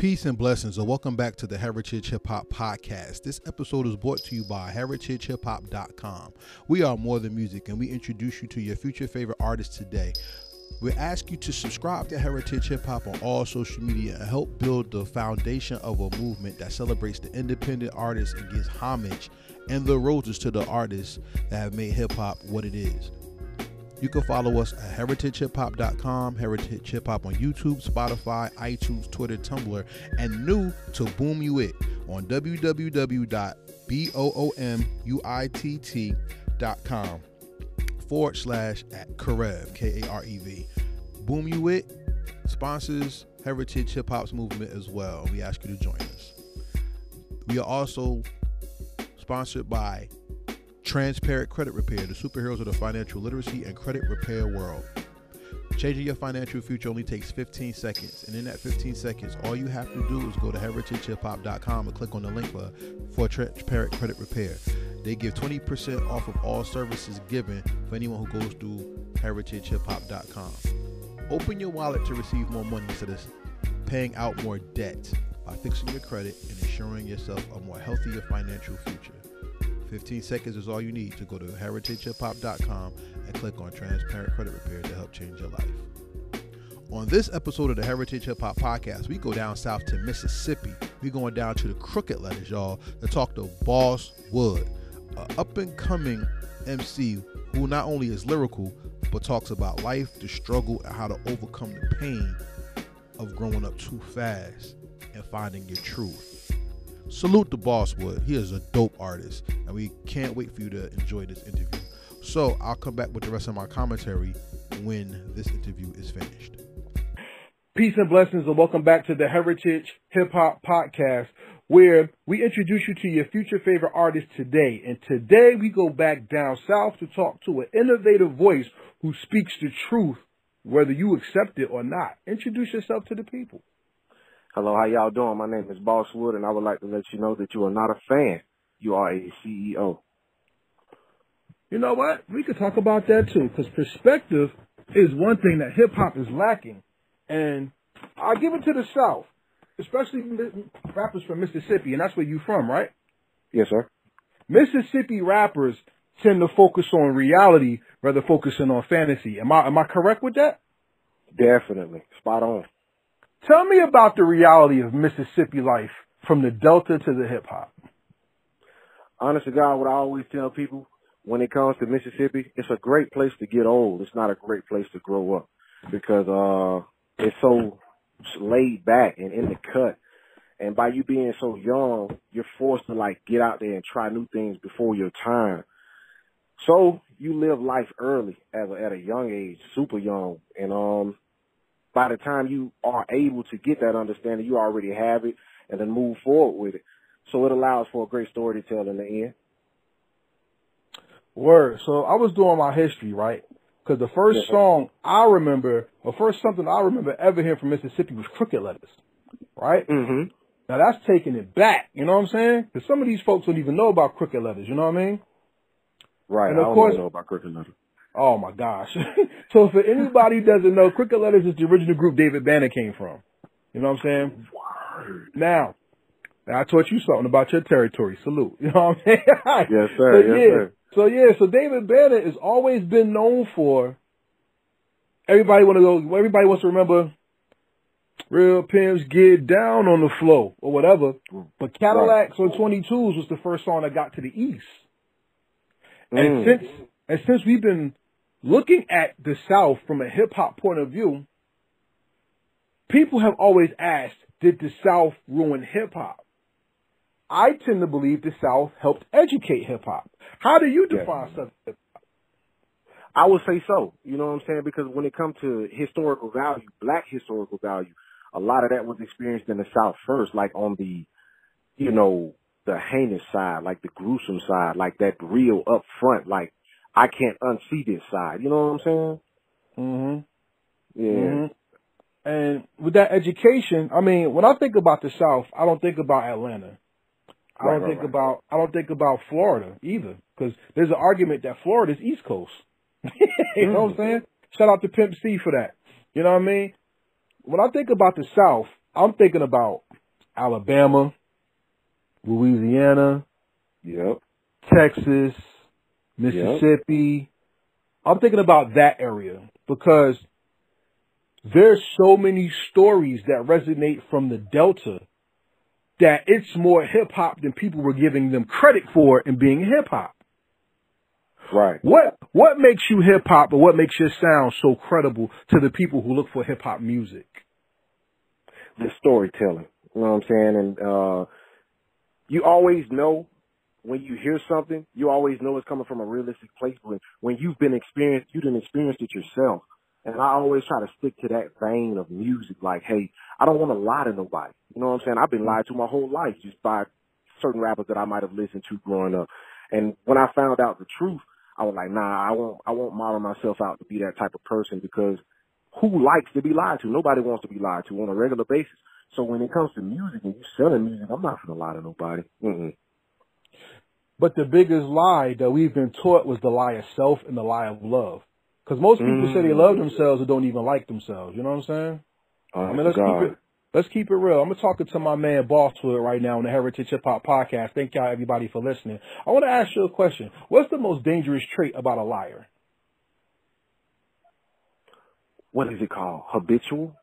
Peace and blessings, and welcome back to the Heritage Hip Hop Podcast. This episode is brought to you by heritagehiphop.com. We are more than music, and we introduce you to your future favorite artists today. We ask you to subscribe to Heritage Hip Hop on all social media and help build the foundation of a movement that celebrates the independent artists and gives homage and the roses to the artists that have made hip hop what it is. You can follow us at heritagehiphop.com, Heritage Hip Hop on YouTube, Spotify, iTunes, Twitter, Tumblr, and new to Boom You It on www.boomuitt.com forward slash at Karev, K A R E V. Boom You It sponsors Heritage Hip Hop's movement as well. We ask you to join us. We are also sponsored by Transparent Credit Repair, the superheroes of the financial literacy and credit repair world. Changing your financial future only takes 15 seconds. And in that 15 seconds, all you have to do is go to heritagehiphop.com and click on the link for, for Transparent Credit Repair. They give 20% off of all services given for anyone who goes through heritagehiphop.com. Open your wallet to receive more money instead of paying out more debt by fixing your credit and ensuring yourself a more healthier financial future. 15 seconds is all you need to go to heritagehiphop.com and click on Transparent Credit Repair to help change your life. On this episode of the Heritage Hip Hop Podcast, we go down south to Mississippi. We're going down to the Crooked Lettaz, y'all, to talk to Boss Wood, an up and coming MC who not only is lyrical but talks about life, the struggle, and how to overcome the pain of growing up too fast and finding your truth. Salute to Bosswood. He is a dope artist, and we can't wait for you to enjoy this interview. So I'll come back with the rest of my commentary when this interview is finished. Peace and blessings, and welcome back to the Heritage Hip Hop Podcast, where we introduce you to your future favorite artist today. And today we go back down south to talk to an innovative voice who speaks the truth, whether you accept it or not. Introduce yourself to the people. Hello, how y'all doing? My name is Boss Wood, and I would like to let you know that you are not a fan. You are a CEO. You know what? We could talk about that too, because perspective is one thing that hip hop is lacking. And I give it to the South, especially rappers from Mississippi, and that's where you from, right? Yes, sir. Mississippi rappers tend to focus on reality rather focusing on fantasy. Am I am I correct with that? Definitely. Spot on. Tell me about the reality of Mississippi life from the Delta to the hip hop. Honest to God, what I always tell people when it comes to Mississippi, it's a great place to get old. It's not a great place to grow up because uh it's so laid back and in the cut. And by you being so young, you're forced to like get out there and try new things before your time. So you live life early at a, at a young age, super young, and um, by the time you are able to get that understanding, you already have it and then move forward with it. So it allows for a great story to tell in the end. Word. So I was doing my history, right? Because the first yes, song I remember, or first something I remember ever hearing from Mississippi was Crooked Lettaz, right? Mm-hmm. Now that's taking it back, you know what I'm saying? Because some of these folks don't even know about Crooked Lettaz, you know what I mean? Right. And of I don't course, know about Crooked Lettaz. Oh my gosh. so for anybody who doesn't know, Crooked Lettaz is the original group David Banner came from. You know what I'm saying? Word. Now, now I taught you something about your territory. Salute. You know what I'm saying? yes, sir. So, yes, yeah. sir. So yeah, so David Banner has always been known for everybody want to go everybody wants to remember Real Pimps Get Down on the Flow or whatever. But Cadillacs right. on 22s was the first song that got to the East. Mm. And since and since we've been looking at the South from a hip hop point of view, people have always asked, did the South ruin hip hop? I tend to believe the South helped educate hip hop. How do you define yeah. Southern I would say so. You know what I'm saying? Because when it comes to historical value, black historical value, a lot of that was experienced in the South first, like on the, you know, the heinous side, like the gruesome side, like that real up front, like I can't unsee this side. You know what I'm saying? Mm-hmm. Yeah. Mm-hmm. And with that education, I mean, when I think about the South, I don't think about Atlanta. I Right, don't right, think right. about I don't think about Florida either, because there's an argument that Florida's East Coast. you know what I'm saying? Shout out to Pimp C for that. You know what I mean? When I think about the South, I'm thinking about Alabama, Louisiana, Yep. Texas, Mississippi. I'm thinking about that area because there's so many stories that resonate from the Delta that it's more hip hop than people were giving them credit for in being hip hop. Right. What what makes you hip hop or what makes your sound so credible to the people who look for hip hop music? The storytelling. You know what I'm saying? And uh you always know when you hear something, you always know it's coming from a realistic place. When when you've been experienced, you didn't experience it yourself. And I always try to stick to that vein of music. Like, hey, I don't want to lie to nobody. You know what I'm saying? I've been lied to my whole life just by certain rappers that I might have listened to growing up. And when I found out the truth, I was like, nah, I won't, I won't model myself out to be that type of person because who likes to be lied to? Nobody wants to be lied to on a regular basis. So when it comes to music and you selling music, I'm not gonna lie to nobody. Mm-mm. But the biggest lie that we've been taught was the lie of self and the lie of love. Because most people say they love themselves and don't even like themselves. You know what I'm saying? I mean, let's God. keep it. Let's keep it real. I'm talking to my man Bosswood right now on the Heritage Hip Hop Podcast. Thank y'all everybody for listening. I want to ask you a question. What's the most dangerous trait about a liar? What is it called? Habitual?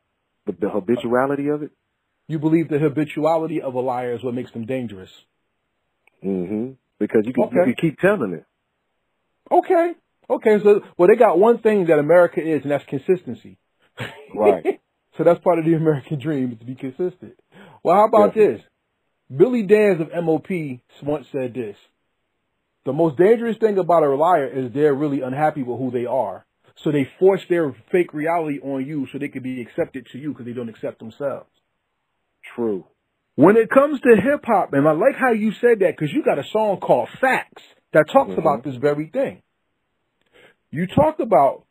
The, the habituality of it? You believe the habituality of a liar is what makes them dangerous. hmm Because you can, Okay. you can keep telling it. Okay. Okay. So, well, they got one thing that America is, and that's consistency. Right. so that's part of the American dream is to be consistent. Well, how about this? Billy Danze of MOP once said this. The most dangerous thing about a liar is they're really unhappy with who they are. So they force their fake reality on you so they can be accepted to you because they don't accept themselves. True. When it comes to hip hop, and I like how you said that because you got a song called Facts that talks Mhm. about this very thing. You talk about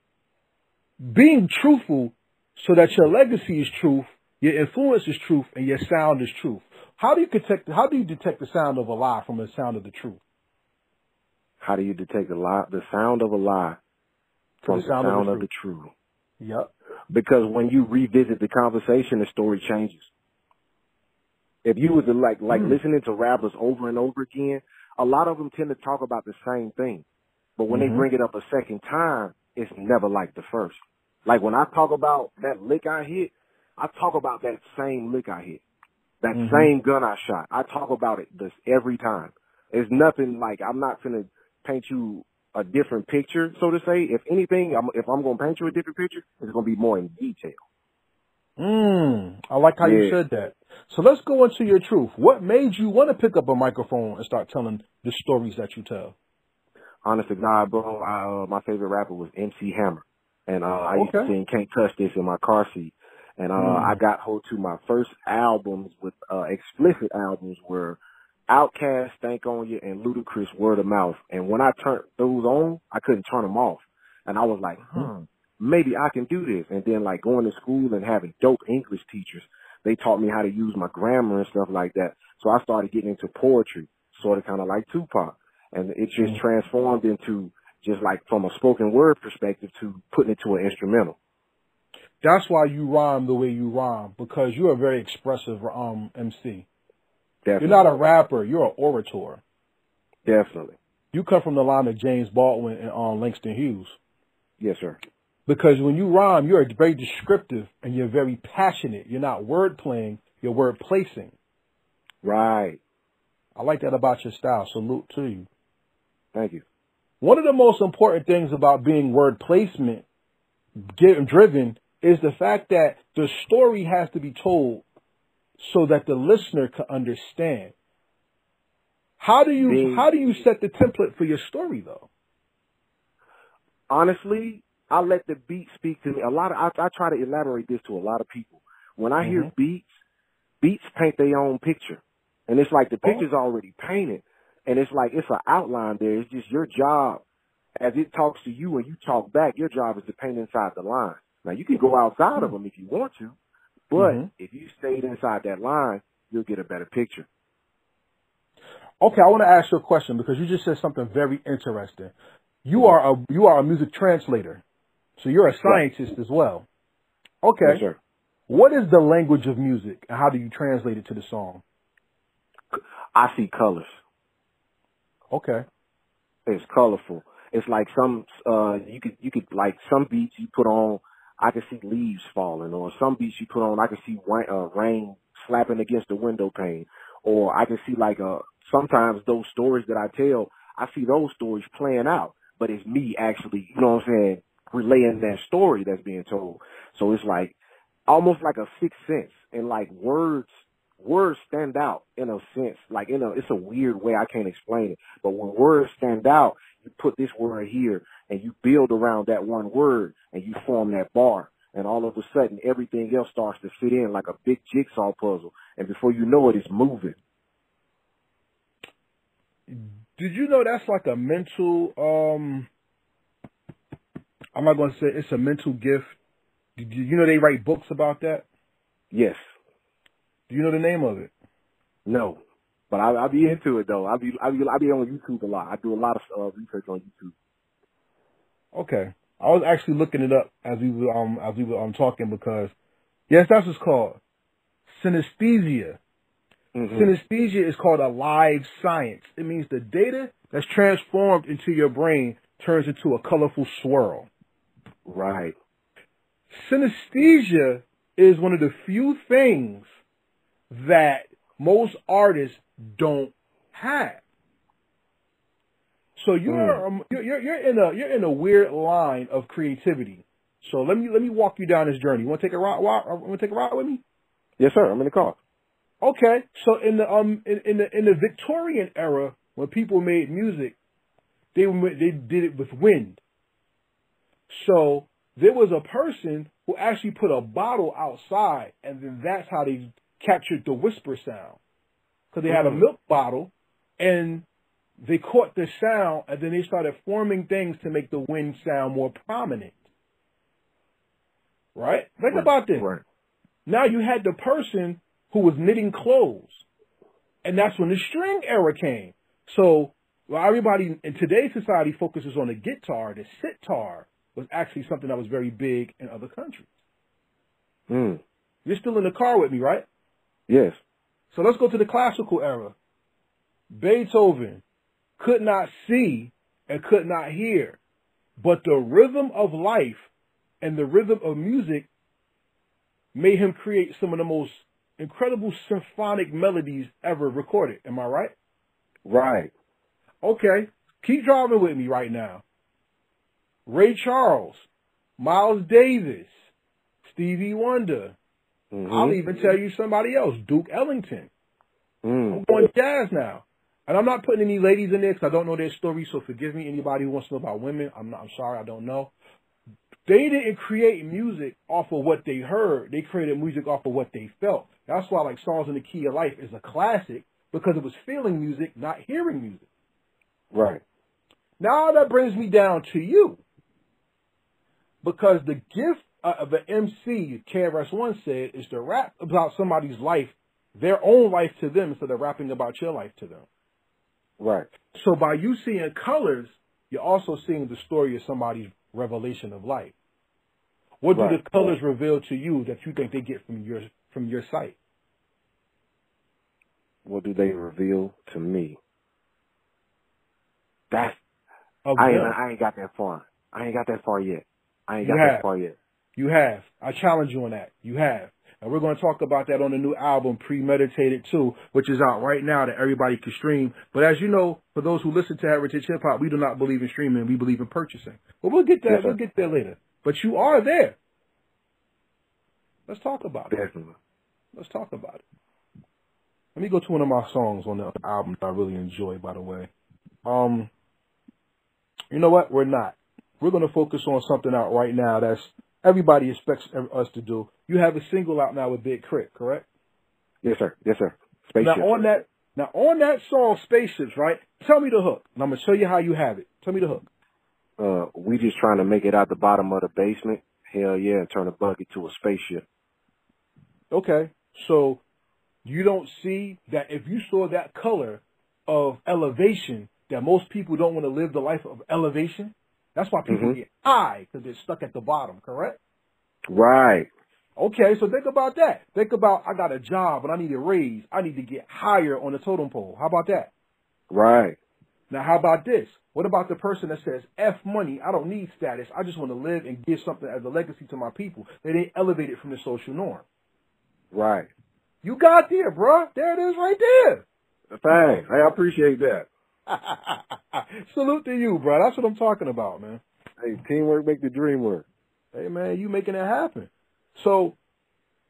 being truthful so that your legacy is truth, your influence is truth, and your sound is truth. How do you detect? How do you detect the sound of a lie from the sound of the truth? How do you detect the lie, the sound of a lie from the sound, of, the truth? Yep. Because when you revisit the conversation, the story changes. If you was to like like Mm. listening to rappers over and over again, a lot of them tend to talk about the same thing. But when Mhm. they bring it up a second time, it's never like the first. Like when I talk about that lick I hit, I talk about that same lick I hit. That Mhm. same gun I shot. I talk about it this every time. It's nothing like I'm not gonna paint you a different picture, so to say. If anything, I'm, if I'm gonna paint you a different picture, it's gonna be more in detail. Mm, I like how you said that. So let's go into your truth. What made you want to pick up a microphone and start telling the stories that you tell? Honest to God, bro, I, uh, my favorite rapper was MC Hammer, and uh, I used to Okay. sing "Can't Touch This" in my car seat. And uh, Mm. I got hold to my first albums with uh, explicit albums were OutKast, Stank on You, and Ludacris, Word of Mouth. And when I turned those on, I couldn't turn them off. And I was like, hmm, maybe I can do this. And then like going to school and having dope English teachers, they taught me how to use my grammar and stuff like that. So I started getting into poetry, sort of kind of like Tupac. And it just Mm. transformed into just like from a spoken word perspective to putting it to an instrumental. That's why you rhyme the way you rhyme because you're a very expressive um MC. Definitely. You're not a rapper. You're an orator. Definitely. You come from the line of James Baldwin and um, Langston Hughes. Yes, sir. Because when you rhyme, you're very descriptive and you're very passionate. You're not word playing. You're word placing. Right. I like that about your style. Salute to you. Thank you. One of the most important things about being word placement driven is the fact that the story has to be told so that the listener can understand. How do you how do you set the template for your story though? honestly, I let the beat speak to me. A lot of I, I try to elaborate this to a lot of people. When I hear Mhm. beats, beats paint their own picture, and it's like the Oh. picture's already painted, and it's like it's an outline there. It's just your job as it talks to you and you talk back. Your job is to paint inside the line. Now you can go outside of them if you want to, but Mhm. if you stayed inside that line, you'll get a better picture. Okay, I want to ask you a question because you just said something very interesting. You are a you are a music translator, so you're a scientist as well. Okay, Yes. What is the language of music, and how do you translate it to the song? I see colors. Okay. It's colorful. It's like some uh you could you could like some beats you put on I can see leaves falling or some beats you put on I can see rain, uh, rain slapping against the window pane or I can see like uh sometimes those stories that I tell I see those stories playing out but it's me actually you know what I'm saying relaying that story that's being told so it's like almost like a sixth sense and like words words stand out in a sense, like in a, it's a weird way I can't explain it. But when words stand out, you put this word here and you build around that one word and you form that bar. And all of a sudden everything else starts to fit in like a big jigsaw puzzle. And before you know it, it's moving. Did you know that's like a mental, um, I'm not going to say it's a mental gift. Did you, you know they write books about that? Yes. Do you know the name of it? No, but I, I'll be into it though. I'll be I'll be I'll be on YouTube a lot. I do a lot of uh, research on YouTube. Okay, I was actually looking it up as we were um as we were um talking because yes, that's what's called synesthesia. Mm-hmm. Synesthesia is called a live science. It means the data that's transformed into your brain turns into a colorful swirl. Right. Synesthesia is one of the few things that most artists don't have. So you're, mm. um, you're you're in a you're in a weird line of creativity. So let me let me walk you down this journey. You want to take a ride? Want to take a ride with me? Yes, sir. I'm in the car. Okay. So in the um in, in the in the Victorian era, when people made music, they they did it with wind. So there was a person who actually put a bottle outside, and then that's how they captured the whisper sound because they had a mm-hmm. milk bottle and they caught the sound and then they started forming things to make the wind sound more prominent. Right? Think right. about this. Right. Now you had the person who was knitting clothes. And that's when the string era came. So while everybody in today's society focuses on the guitar, the sitar was actually something that was very big in other countries. Mm. You're still in the car with me, right? Yes. So let's go to the classical era. Beethoven could not see and could not hear, but the rhythm of life and the rhythm of music made him create some of the most incredible symphonic melodies ever recorded. Am I right? Right. Okay. Keep driving with me right now. Ray Charles, Miles Davis, Stevie Wonder, Mm-hmm. I'll even tell you somebody else, Duke Ellington. Mm. I'm going jazz now. And I'm not putting any ladies in there because I don't know their story, so forgive me. Anybody who wants to know about women, I'm not. I'm sorry, I don't know. They didn't create music off of what they heard. They created music off of what they felt. That's why, like, Songs in the Key of Life is a classic because it was feeling music, not hearing music. Right. Now that brings me down to you. Because the gift of the MC, KRS-One said, is to rap about somebody's life, their own life to them, instead of rapping about your life to them. Right. So by you seeing colors, you're also seeing the story of somebody's revelation of life. What do right. the colors reveal to you that you think they get from your from your sight? What do they reveal to me? That's I ain't, I ain't got that far. I ain't got that far yet. I ain't got that far yet. You have. I challenge you on that. You have. And we're going to talk about that on the new album, Premeditated 2, which is out right now that everybody can stream. But as you know, for those who listen to Heritage Hip Hop, we do not believe in streaming. We believe in purchasing. But we'll get there. Yes, we'll get there later. But you are there. Let's talk about it. Definitely. Let's talk about it. Let me go to one of my songs on the album that I really enjoy, by the way. Um, you know what? We're not. We're going to focus on something out right now that's everybody expects us to do. You have a single out now with Big K.R.I.T., correct? Yes, sir. Yes, sir. Spaceships. Now on that, now on that song, Spaceships, right? Tell me the hook, and I'm gonna show you how you have it. Tell me the hook. Uh, we just trying to make it out the bottom of the basement. Hell yeah, and turn a bucket to a spaceship. Okay, so you don't see that if you saw that color of elevation, that most people don't want to live the life of elevation. That's why people mm-hmm. get high because they're stuck at the bottom, correct? Right. Okay, so think about that. Think about I got a job and I need a raise. I need to get higher on the totem pole. How about that? Right. Now, how about this? What about the person that says, F money, I don't need status, I just want to live and give something as a legacy to my people. They didn't elevate it from the social norm. Right. You got there, bruh. There it is right there. Thanks. Hey, I appreciate that. Salute to you, bro. That's what I'm talking about, man. Hey, teamwork make the dream work. Hey, man, you making it happen. So,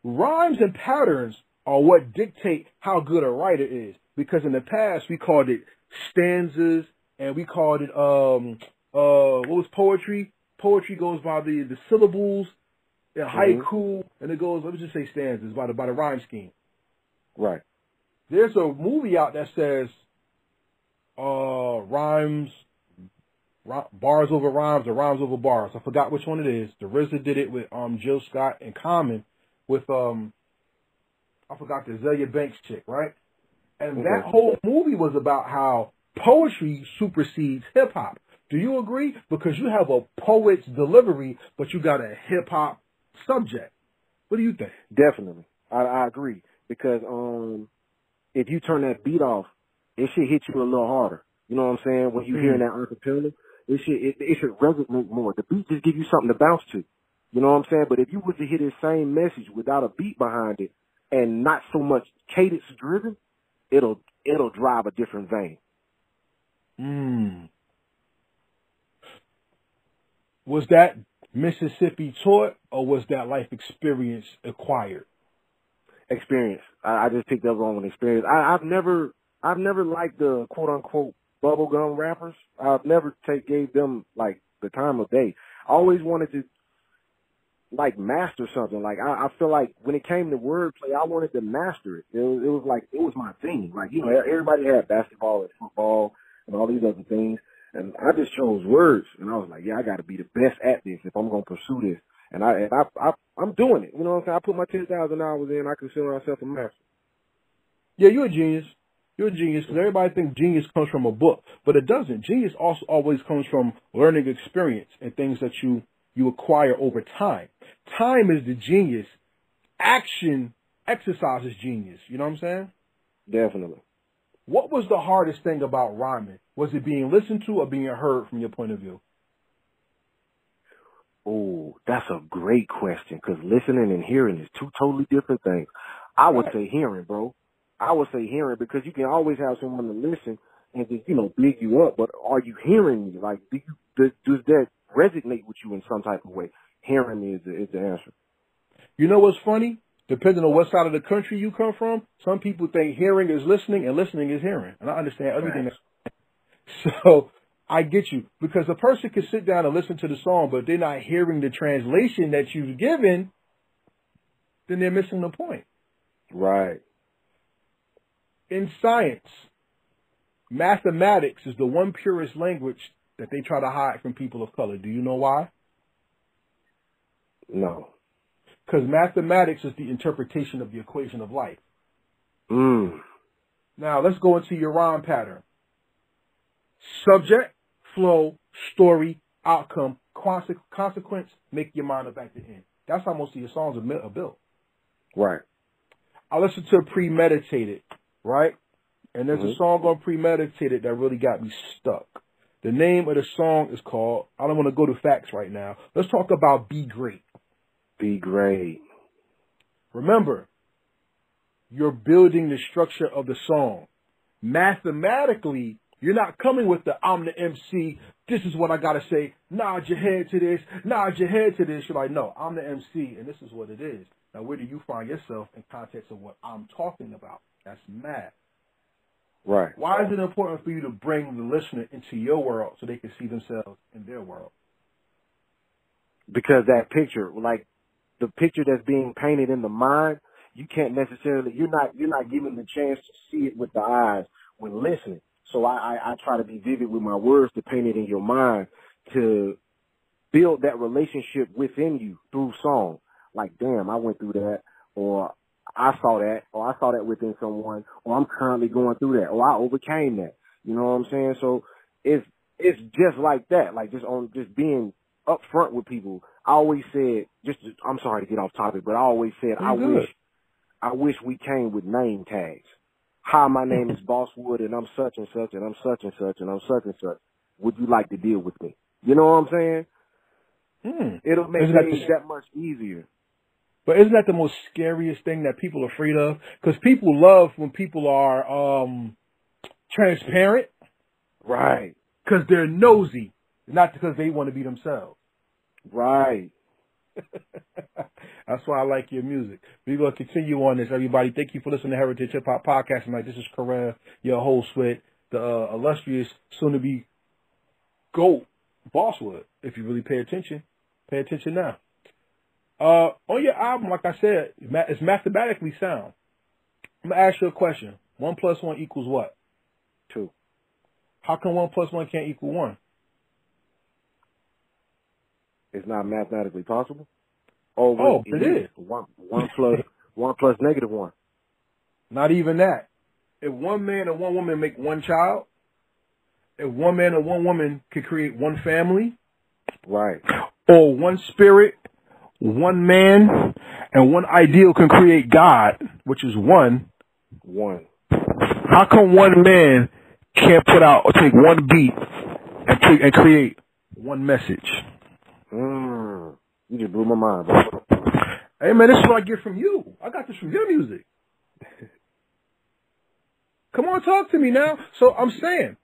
rhymes and patterns are what dictate how good a writer is. Because in the past, we called it stanzas and we called it, um, uh, what was poetry? Poetry goes by the, the syllables, and Mhm. haiku, and it goes, let me just say stanzas by the, by the rhyme scheme. Right. There's a movie out that says, uh, rhymes, bars over rhymes or rhymes over bars. I forgot which one it is. The RZA did it with, um, Jill Scott and Common with, um, I forgot the Azealia Banks chick, right? And that Mhm. whole movie was about how poetry supersedes hip hop. Do you agree? Because you have a poet's delivery, but you got a hip hop subject. What do you think? Definitely. I, I agree. Because um if you turn that beat off, it should hit you a little harder. You know what I'm saying? When you Mhm. hearing that acapella, it should it, it should resonate more. The beat just give you something to bounce to. You know what I'm saying? But if you was to hear the same message without a beat behind it and not so much cadence driven, it'll it'll drive a different vein. Mm. Was that Mississippi taught or was that life experience acquired? experience. I, I just picked up on an experience. I, I've never, I've never liked the quote unquote bubblegum rappers. I've never take gave them like the time of day. I always wanted to like master something. Like I, I feel like when it came to wordplay, I wanted to master it. It was, it was like it was my thing. Like you know, everybody had basketball and football and all these other things, and I just chose words. And I was like, yeah, I got to be the best at this if I'm gonna pursue this. And I, and I, I, I'm doing it. You know what I'm saying? I put my 10,000 hours in. I consider myself a master. Yeah, you're a genius. You're a genius because everybody thinks genius comes from a book, but it doesn't. Genius also always comes from learning experience and things that you you acquire over time. Time is the genius. Action exercises genius. You know what I'm saying? Definitely. What was the hardest thing about rhyming? Was it being listened to or being heard from your point of view? Oh, that's a great question because listening and hearing is two totally different things. I would Right. say hearing, bro. I would say hearing because you can always have someone to listen and just, you know, big you up, but are you hearing me? Like, do you, does, does that resonate with you in some type of way? Hearing me is the, is the answer. You know what's funny? Depending on what side of the country you come from, some people think hearing is listening and listening is hearing. And I understand everything. Right. So I get you because a person can sit down and listen to the song, but they're not hearing the translation that you've given, then they're missing the point. Right. In science, mathematics is the one purest language that they try to hide from people of color. Do you know why? No. Because mathematics is the interpretation of the equation of life. Mm. Now let's go into your rhyme pattern. Subject, flow, story, outcome, conse- consequence, make your mind up at the end. That's how most of your songs are are built. Right. I listened to Premeditated, right? And there's a Mhm. song on Premeditated that really got me stuck. The name of the song is called, I don't want to go to facts right now. Let's talk about Be Great. Be great. Remember, you're building the structure of the song. Mathematically, you're not coming with the I'm the MC, this is what I gotta say, nod your head to this, nod your head to this. You're like, no, I'm the MC and this is what it is. Now where do you find yourself in context of what I'm talking about? That's math. Right. Why is it important for you to bring the listener into your world so they can see themselves in their world? because that picture, like the picture that's being painted in the mind, you can't necessarily you're not you're not given the chance to see it with the eyes when listening. So I, I, I try to be vivid with my words to paint it in your mind to build that relationship within you through song. Like, damn, I went through that or I saw that or I saw that within someone or I'm currently going through that or I overcame that. You know what I'm saying? So it's it's just like that, like just on just being upfront with people. I always said, just to, I'm sorry to get off topic, but I always said I good. wish, I wish we came with name tags. Hi, my name is Bosswood, and I'm such and such, and I'm such and such, and I'm such and such. Would you like to deal with me? You know what I'm saying? Hmm. It'll make things that much easier. But isn't that the most scariest thing that people are afraid of? Because people love when people are um transparent Right, because they're nosy, not because they want to be themselves. right. That's why I like your music. We're going to continue on this, everybody. Thank you for listening to Heritage Hip Hop Podcast tonight. This is Karev, your host with the uh, illustrious, soon to be GOAT, Bosswood. If you really pay attention, pay attention now. Uh, on your album, like I said, it's mathematically sound. I'm going to ask you a question. One plus one equals what? Two. How come one plus one can't equal one? It's not mathematically possible. Oh, Oh, wait, it is. One, one plus one plus negative one. Not even that. If one man and one woman make one child, if one man and one woman could create one family, Right. or one spirit, one man, and one ideal can create God, which is one, One. how come one man can't put out or take one beat and, pre- and create one message? Mm. You just blew my mind, bro. Hey man, this is what I get from you. I got this from your music. Come on, talk to me now. So I'm saying,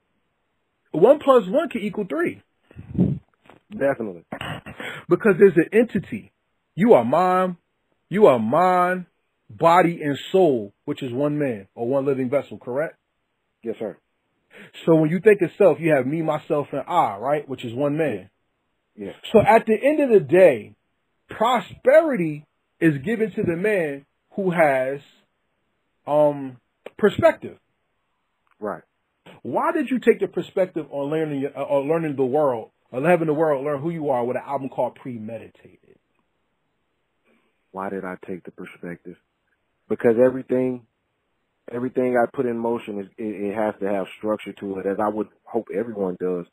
one plus one can equal three Definitely. because there's an entity. You are mine. You are mind, body, and soul, which is one man or one living vessel. Correct. Yes, sir. So when you think of self, you have me, myself, and I, right? Which is one man. Yes. So at the end of the day, prosperity is given to the man who has um perspective. Right. Why did you take the perspective on learning uh, or learning the world or having the world learn who you are with an album called Premeditated? Why did I take the perspective? Because everything, everything I put in motion is it, it has to have structure to it, as I would hope everyone does.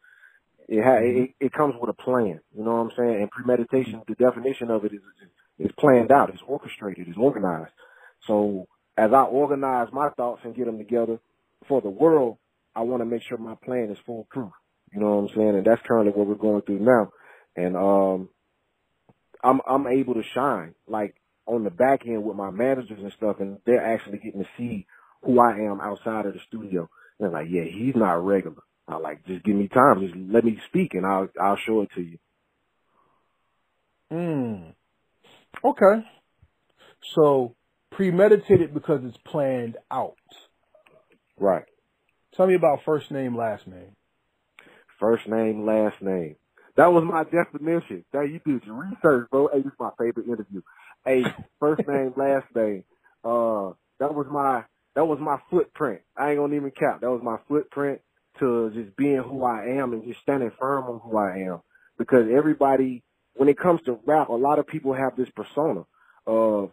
It, ha- it it comes with a plan. You know what I'm saying? And premeditation, the definition of it is is planned out. It's orchestrated. It's organized. So as I organize my thoughts and get them together for the world, I want to make sure my plan is foolproof. You know what I'm saying? And that's currently what we're going through now. And um, I'm I'm able to shine like on the back end with my managers and stuff, and they're actually getting to see who I am outside of the studio. And they're like, yeah, he's not regular. I like just give me time, just let me speak, and I'll I'll show it to you. Hmm. Okay. So premeditated because it's planned out. Right. Tell me about first name, last name. First name, last name. That was my definition. That you did your research, bro. Hey, this is my favorite interview. Hey, first name, last name. Uh, that was my that was my footprint. I ain't gonna even count. That was my footprint to just being who I am and just standing firm on who I am. Because everybody, when it comes to rap, a lot of people have this persona of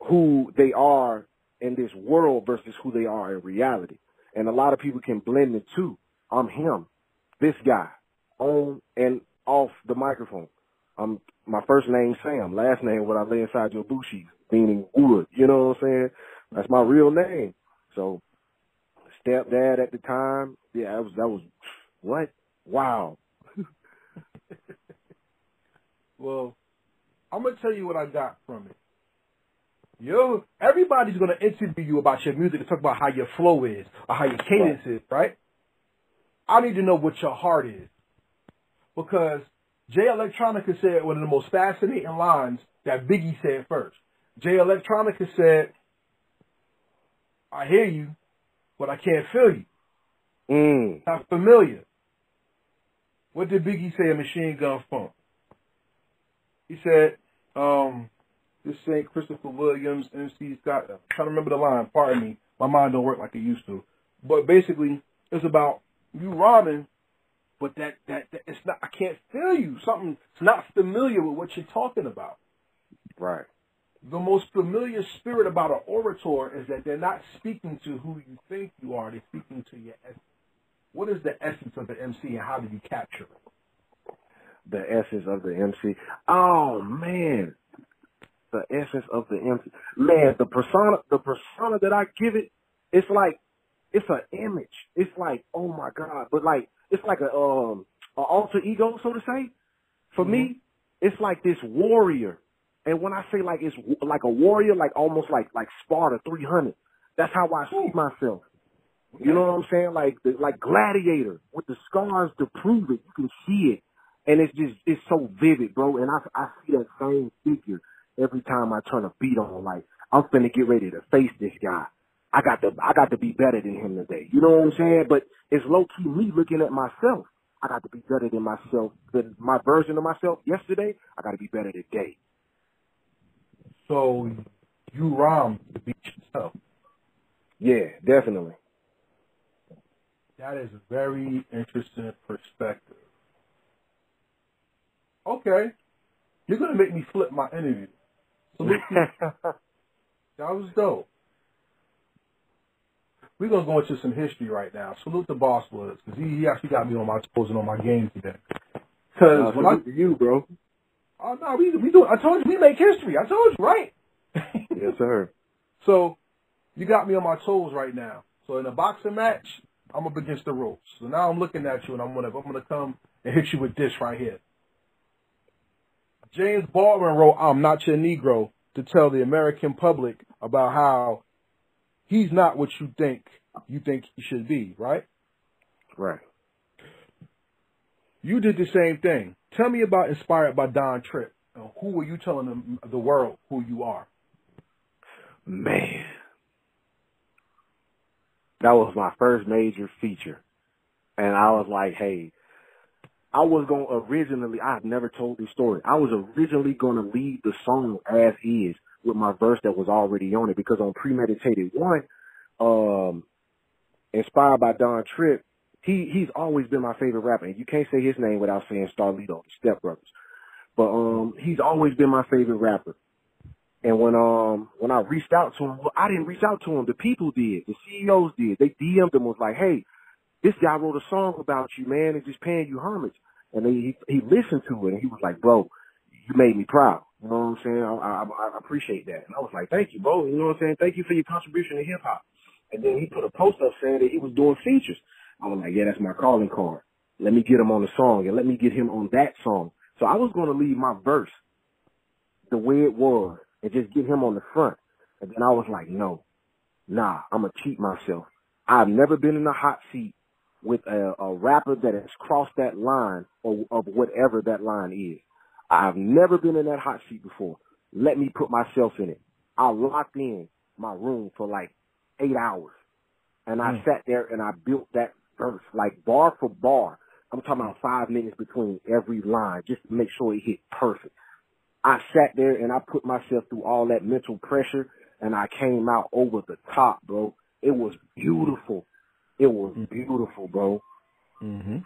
who they are in this world versus who they are in reality. And a lot of people can blend the two. I'm him, this guy, on and off the microphone. I'm my first name Sam, last name what I lay inside your bushes, meaning wood. You know what I'm saying? That's my real name. So stepdad at the time, yeah, that was that was what? Wow. Well, I'm gonna tell you what I got from it. Yo, everybody's gonna interview you about your music and talk about how your flow is or how your cadence is, right? I need to know what your heart is. Because Jay Electronica said one of the most fascinating lines that Biggie said first. Jay Electronica said, I hear you, but I can't feel you. Mm. Not familiar. What did Biggie say in Machine Gun Funk? He said, um, this ain't Christopher Williams, MC Scott. I'm trying to remember the line. Pardon me. My mind don't work like it used to. But basically, it's about you rhyming, but that, that, that it's not, I can't feel you. Something, it's not familiar with what you're talking about. Right. The most familiar spirit about an orator is that they're not speaking to who you think you are. They're speaking to your essence. What is the essence of an MC and how do you capture it? The essence of the MC. Oh man, the essence of the MC. Man, the persona, the persona that I give it, it's like, it's an image. It's like, oh my god, but like, it's like a um, a alter ego, so to say. For mm-hmm. me, it's like this warrior. And when I say like it's like a warrior, like almost like like Sparta 300. That's how I see myself. You know what I'm saying? Like the, like Gladiator with the scars to prove it. You can see it, and it's just it's so vivid, bro. And I I see that same figure every time I turn a beat on. Like I'm finna get ready to face this guy. I got to I got to be better than him today. You know what I'm saying? But it's low key me looking at myself. I got to be better than myself, than my version of myself yesterday. I got to be better today. So you rhyme to beat yourself. Yeah, definitely. That is a very interesting perspective. Okay. You're going to make me flip my interview. that was dope. We're going to go into some history right now. Salute the Boss Woods, because he, he, actually got me on my toes and on my game today. Because uh, when I, you, bro. Oh, no, we, we do, I told you, we make history. I told you, right? yes, sir. So, you got me on my toes right now. So in a boxing match, I'm up against the ropes. So now I'm looking at you and I'm gonna I'm gonna come and hit you with this right here. James Baldwin wrote I'm not your Negro to tell the American public about how he's not what you think you think he should be, right? Right. You did the same thing. Tell me about Inspired by Don Trip. Who were you telling the world who you are? Man, that was my first major feature. And I was like, hey, I was going to originally, I have never told this story. I was originally going to leave the song as is with my verse that was already on it because on Premeditated One, um, inspired by Don Trip, he, he's always been my favorite rapper. And you can't say his name without saying Starlito, the Step Brothers. But, um, he's always been my favorite rapper. And when um when I reached out to him, well, I didn't reach out to him. The people did. The CEOs did. They DM'd him was like, "Hey, this guy wrote a song about you, man, and just paying you homage." And he he listened to it and he was like, "Bro, you made me proud." You know what I'm saying? I, I, I appreciate that. And I was like, "Thank you, bro. You know what I'm saying? Thank you for your contribution to hip hop." And then he put a post up saying that he was doing features. I was like, "Yeah, that's my calling card. Let me get him on the song and let me get him on that song." So I was going to leave my verse the way it was and just get him on the front. And then I was like, no, nah, I'm gonna cheat myself. I've never been in a hot seat with a, a rapper that has crossed that line or of whatever that line is. I've never been in that hot seat before. Let me put myself in it. I locked in my room for like eight hours and I mm. sat there and I built that verse like bar for bar. I'm talking about five minutes between every line just to make sure it hit perfect. I sat there and I put myself through all that mental pressure and I came out over the top, bro. It was beautiful. It was mm-hmm. beautiful, bro. Mhm.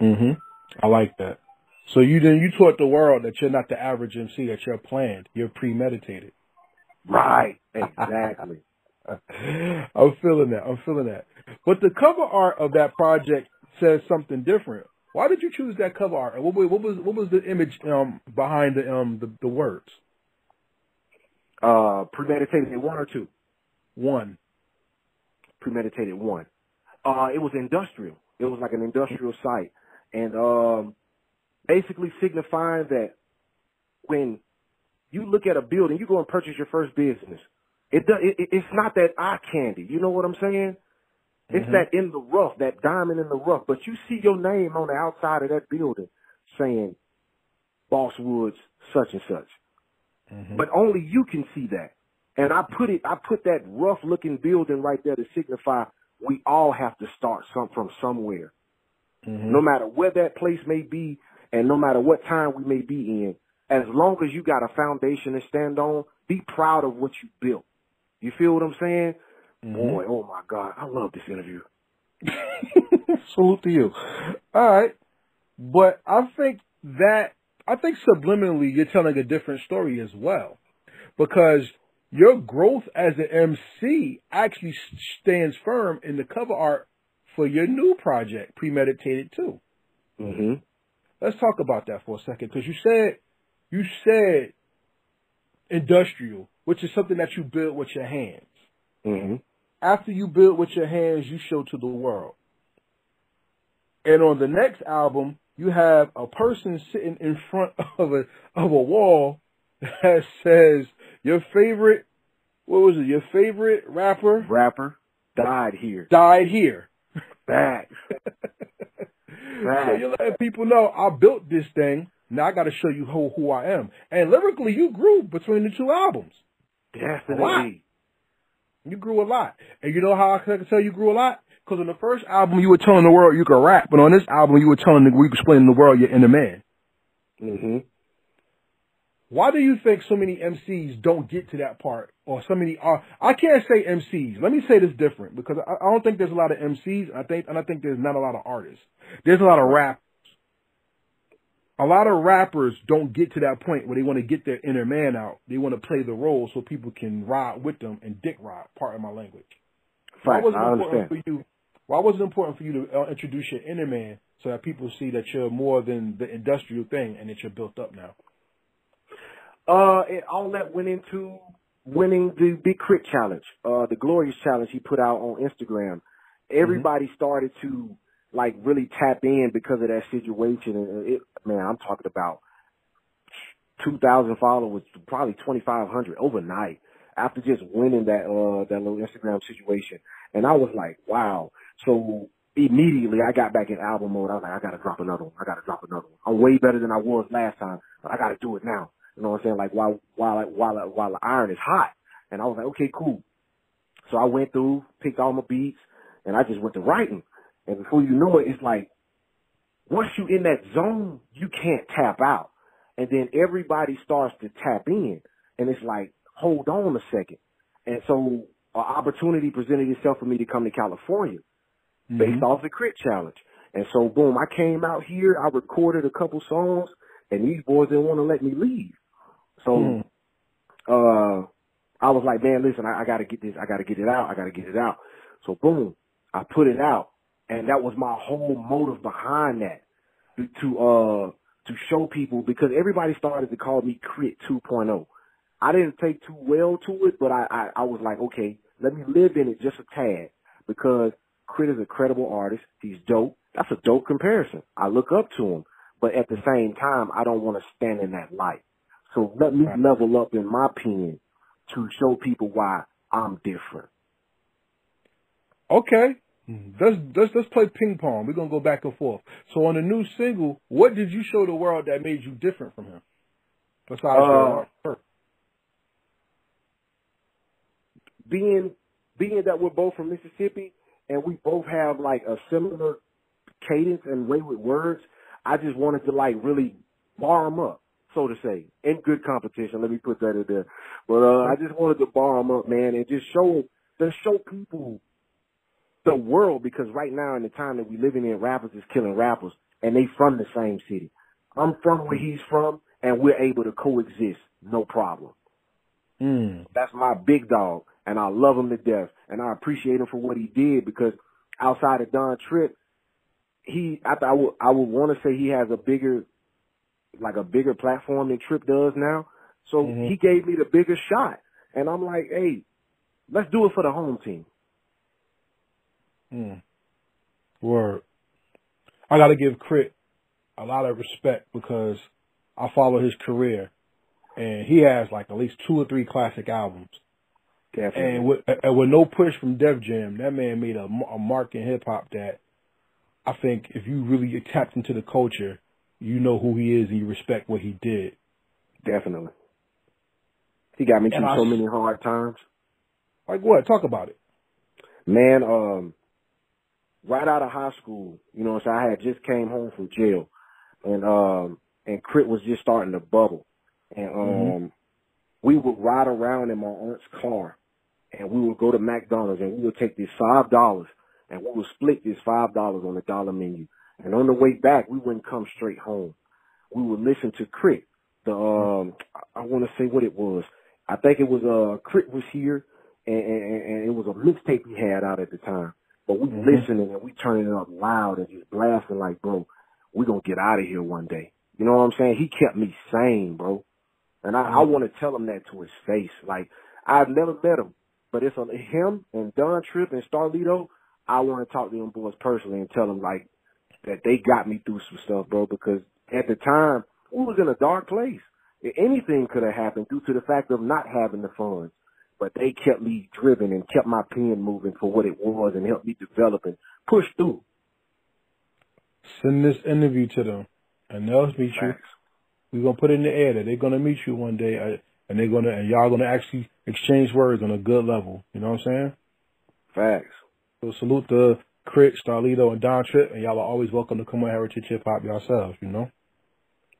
Mhm. I like that. So you then you taught the world that you're not the average MC, that you're planned, you're premeditated. Right. Exactly. I'm feeling that. I'm feeling that. But the cover art of that project says something different. Why did you choose that cover art? What, what was what was the image um, behind the um the, the words? Uh, premeditated one or two. One. Premeditated one. Uh, it was industrial. It was like an industrial site, and um, basically signifying that when you look at a building, you go and purchase your first business. It, does, it it's not that eye candy. You know what I'm saying? It's mm-hmm. that in the rough, that diamond in the rough. But you see your name on the outside of that building saying Boss Woods such and such. Mm-hmm. But only you can see that. And I put it, I put that rough looking building right there to signify we all have to start some from somewhere. Mm-hmm. No matter where that place may be and no matter what time we may be in, as long as you got a foundation to stand on, be proud of what you built. You feel what I'm saying? Mm-hmm. Boy, oh my God, I love this interview. Salute to you. All right. But I think that, I think subliminally you're telling a different story as well. Because your growth as an MC actually stands firm in the cover art for your new project, Premeditated too. Mm-hmm. Let's talk about that for a second because you said you said industrial, which is something that you build with your hands. hmm After you build with your hands, you show to the world. And on the next album, you have a person sitting in front of a of a wall that says your favorite what was it? Your favorite rapper Rapper died here. died here. Back. So you're letting people know I built this thing. Now I got to show you who who I am. And lyrically, you grew between the two albums. Definitely. You grew a lot. And you know how I can tell you grew a lot? Because on the first album, you were telling the world you could rap, but on this album, you were telling the, you explaining the world you're in a man. hmm Why do you think so many MCs don't get to that part, or so many are? I can't say MCs. Let me say this different because I, I don't think there's a lot of MCs. I think, and I think there's not a lot of artists. There's a lot of rap. A lot of rappers don't get to that point where they want to get their inner man out. They want to play the role so people can ride with them and dick ride. Part of my language. Why was it I important understand. for you? Why was it important for you to uh, introduce your inner man so that people see that you're more than the industrial thing and that you're built up now? Uh, and all that went into winning the Big K.R.I.T. Challenge, uh, the Glorious Challenge he put out on Instagram. Everybody started to like really tap in because of that situation. And it, man, I'm talking about 2,000 followers, probably 2,500 overnight after just winning that, uh, that little Instagram situation. And I was like, wow. So immediately I got back in album mode. I was like, I gotta drop another one. I gotta drop another one. I'm way better than I was last time, but I gotta do it now. You know what I'm saying? Like while while while while the iron is hot. And I was like, okay, cool. So I went through, picked all my beats, and I just went to writing. And before you know it, it's like once you in that zone, you can't tap out. And then everybody starts to tap in, and it's like, hold on a second. And so an opportunity presented itself for me to come to California mm-hmm. based off the K.R.I.T. challenge. And so boom, I came out here, I recorded a couple songs, and these boys didn't want to let me leave. So Mm. uh I was like, man, listen, I, I gotta get this, I gotta get it out, I gotta get it out. So boom, I put it out. And that was my whole motive behind that. To uh to show people because everybody started to call me K.R.I.T. 2.0. I didn't take too well to it, but I, I, I was like, okay, let me live in it just a tad because K.R.I.T. is a credible artist. He's dope. That's a dope comparison. I look up to him, but at the same time, I don't want to stand in that light. So let me level up in my pen to show people why I'm different. Okay. Let's, let's let's play ping pong. We're gonna go back and forth. So on the new single, what did you show the world that made you different from him? Besides Uh, art? being being that we're both from Mississippi and we both have like a similar cadence and way with words, I just wanted to like really bar them up, so to say, in good competition. Let me put that in there. But uh, I just wanted to bar them up, man, and just show to show people the world because right now in the time that we living in, rappers is killing rappers, and they from the same city. I'm from where he's from, and we're able to coexist, no problem. Mm. That's my big dog, and I love him to death, and I appreciate him for what he did because outside of Don Trip, he I, th- I would I would want to say he has a bigger like a bigger platform than Trip does now. So Mhm. he gave me the bigger shot, and I'm like, hey, let's do it for the home team. Mm. Word. I got to give K.R.I.T. a lot of respect because I follow his career, and he has like at least two or three classic albums. Definitely. And with, and with no push from Def Jam, that man made a, a mark in hip hop that I think if you really tapped into the culture, you know who he is and you respect what he did. Definitely. He got me And through I so many hard times. Like what? Talk about it. Man, um, right out of high school, you know, so I had just came home from jail, and um, and K.R.I.T. was just starting to bubble, and um, Mhm. we would ride around in my aunt's car, and we would go to McDonald's, and we would take this five dollars, and we would split this five dollars on the dollar menu, and on the way back, we wouldn't come straight home. We would listen to Crit. The um, I, want to say what it was. I think it was uh, K.R.I.T. was here and, and, and it was a mixtape he had out at the time. But we Mhm. listening and we turning it up loud and just blasting like, bro, we're gonna get out of here one day. You know what I'm saying? He kept me sane, bro. And I, I want to tell him that to his face. Like, I've never met him, but it's on him and Don Trip and Starlito. I want to talk to them boys personally and tell them like that they got me through some stuff, bro, because at the time we was in a dark place. Anything could have happened due to the fact of not having the funds, but they kept me driven and kept my pen moving for what it was and helped me develop and push through. Send this interview to them, and they'll meet you. We're gonna put it in the air that they're gonna meet you one day, uh, and they're gonna and y'all gonna actually exchange words on a good level. You know what I'm saying? Facts. So salute to K.R.I.T., Starlito, and Don Trip, and y'all are always welcome to come on Heritage Hip Hop yourselves. You know.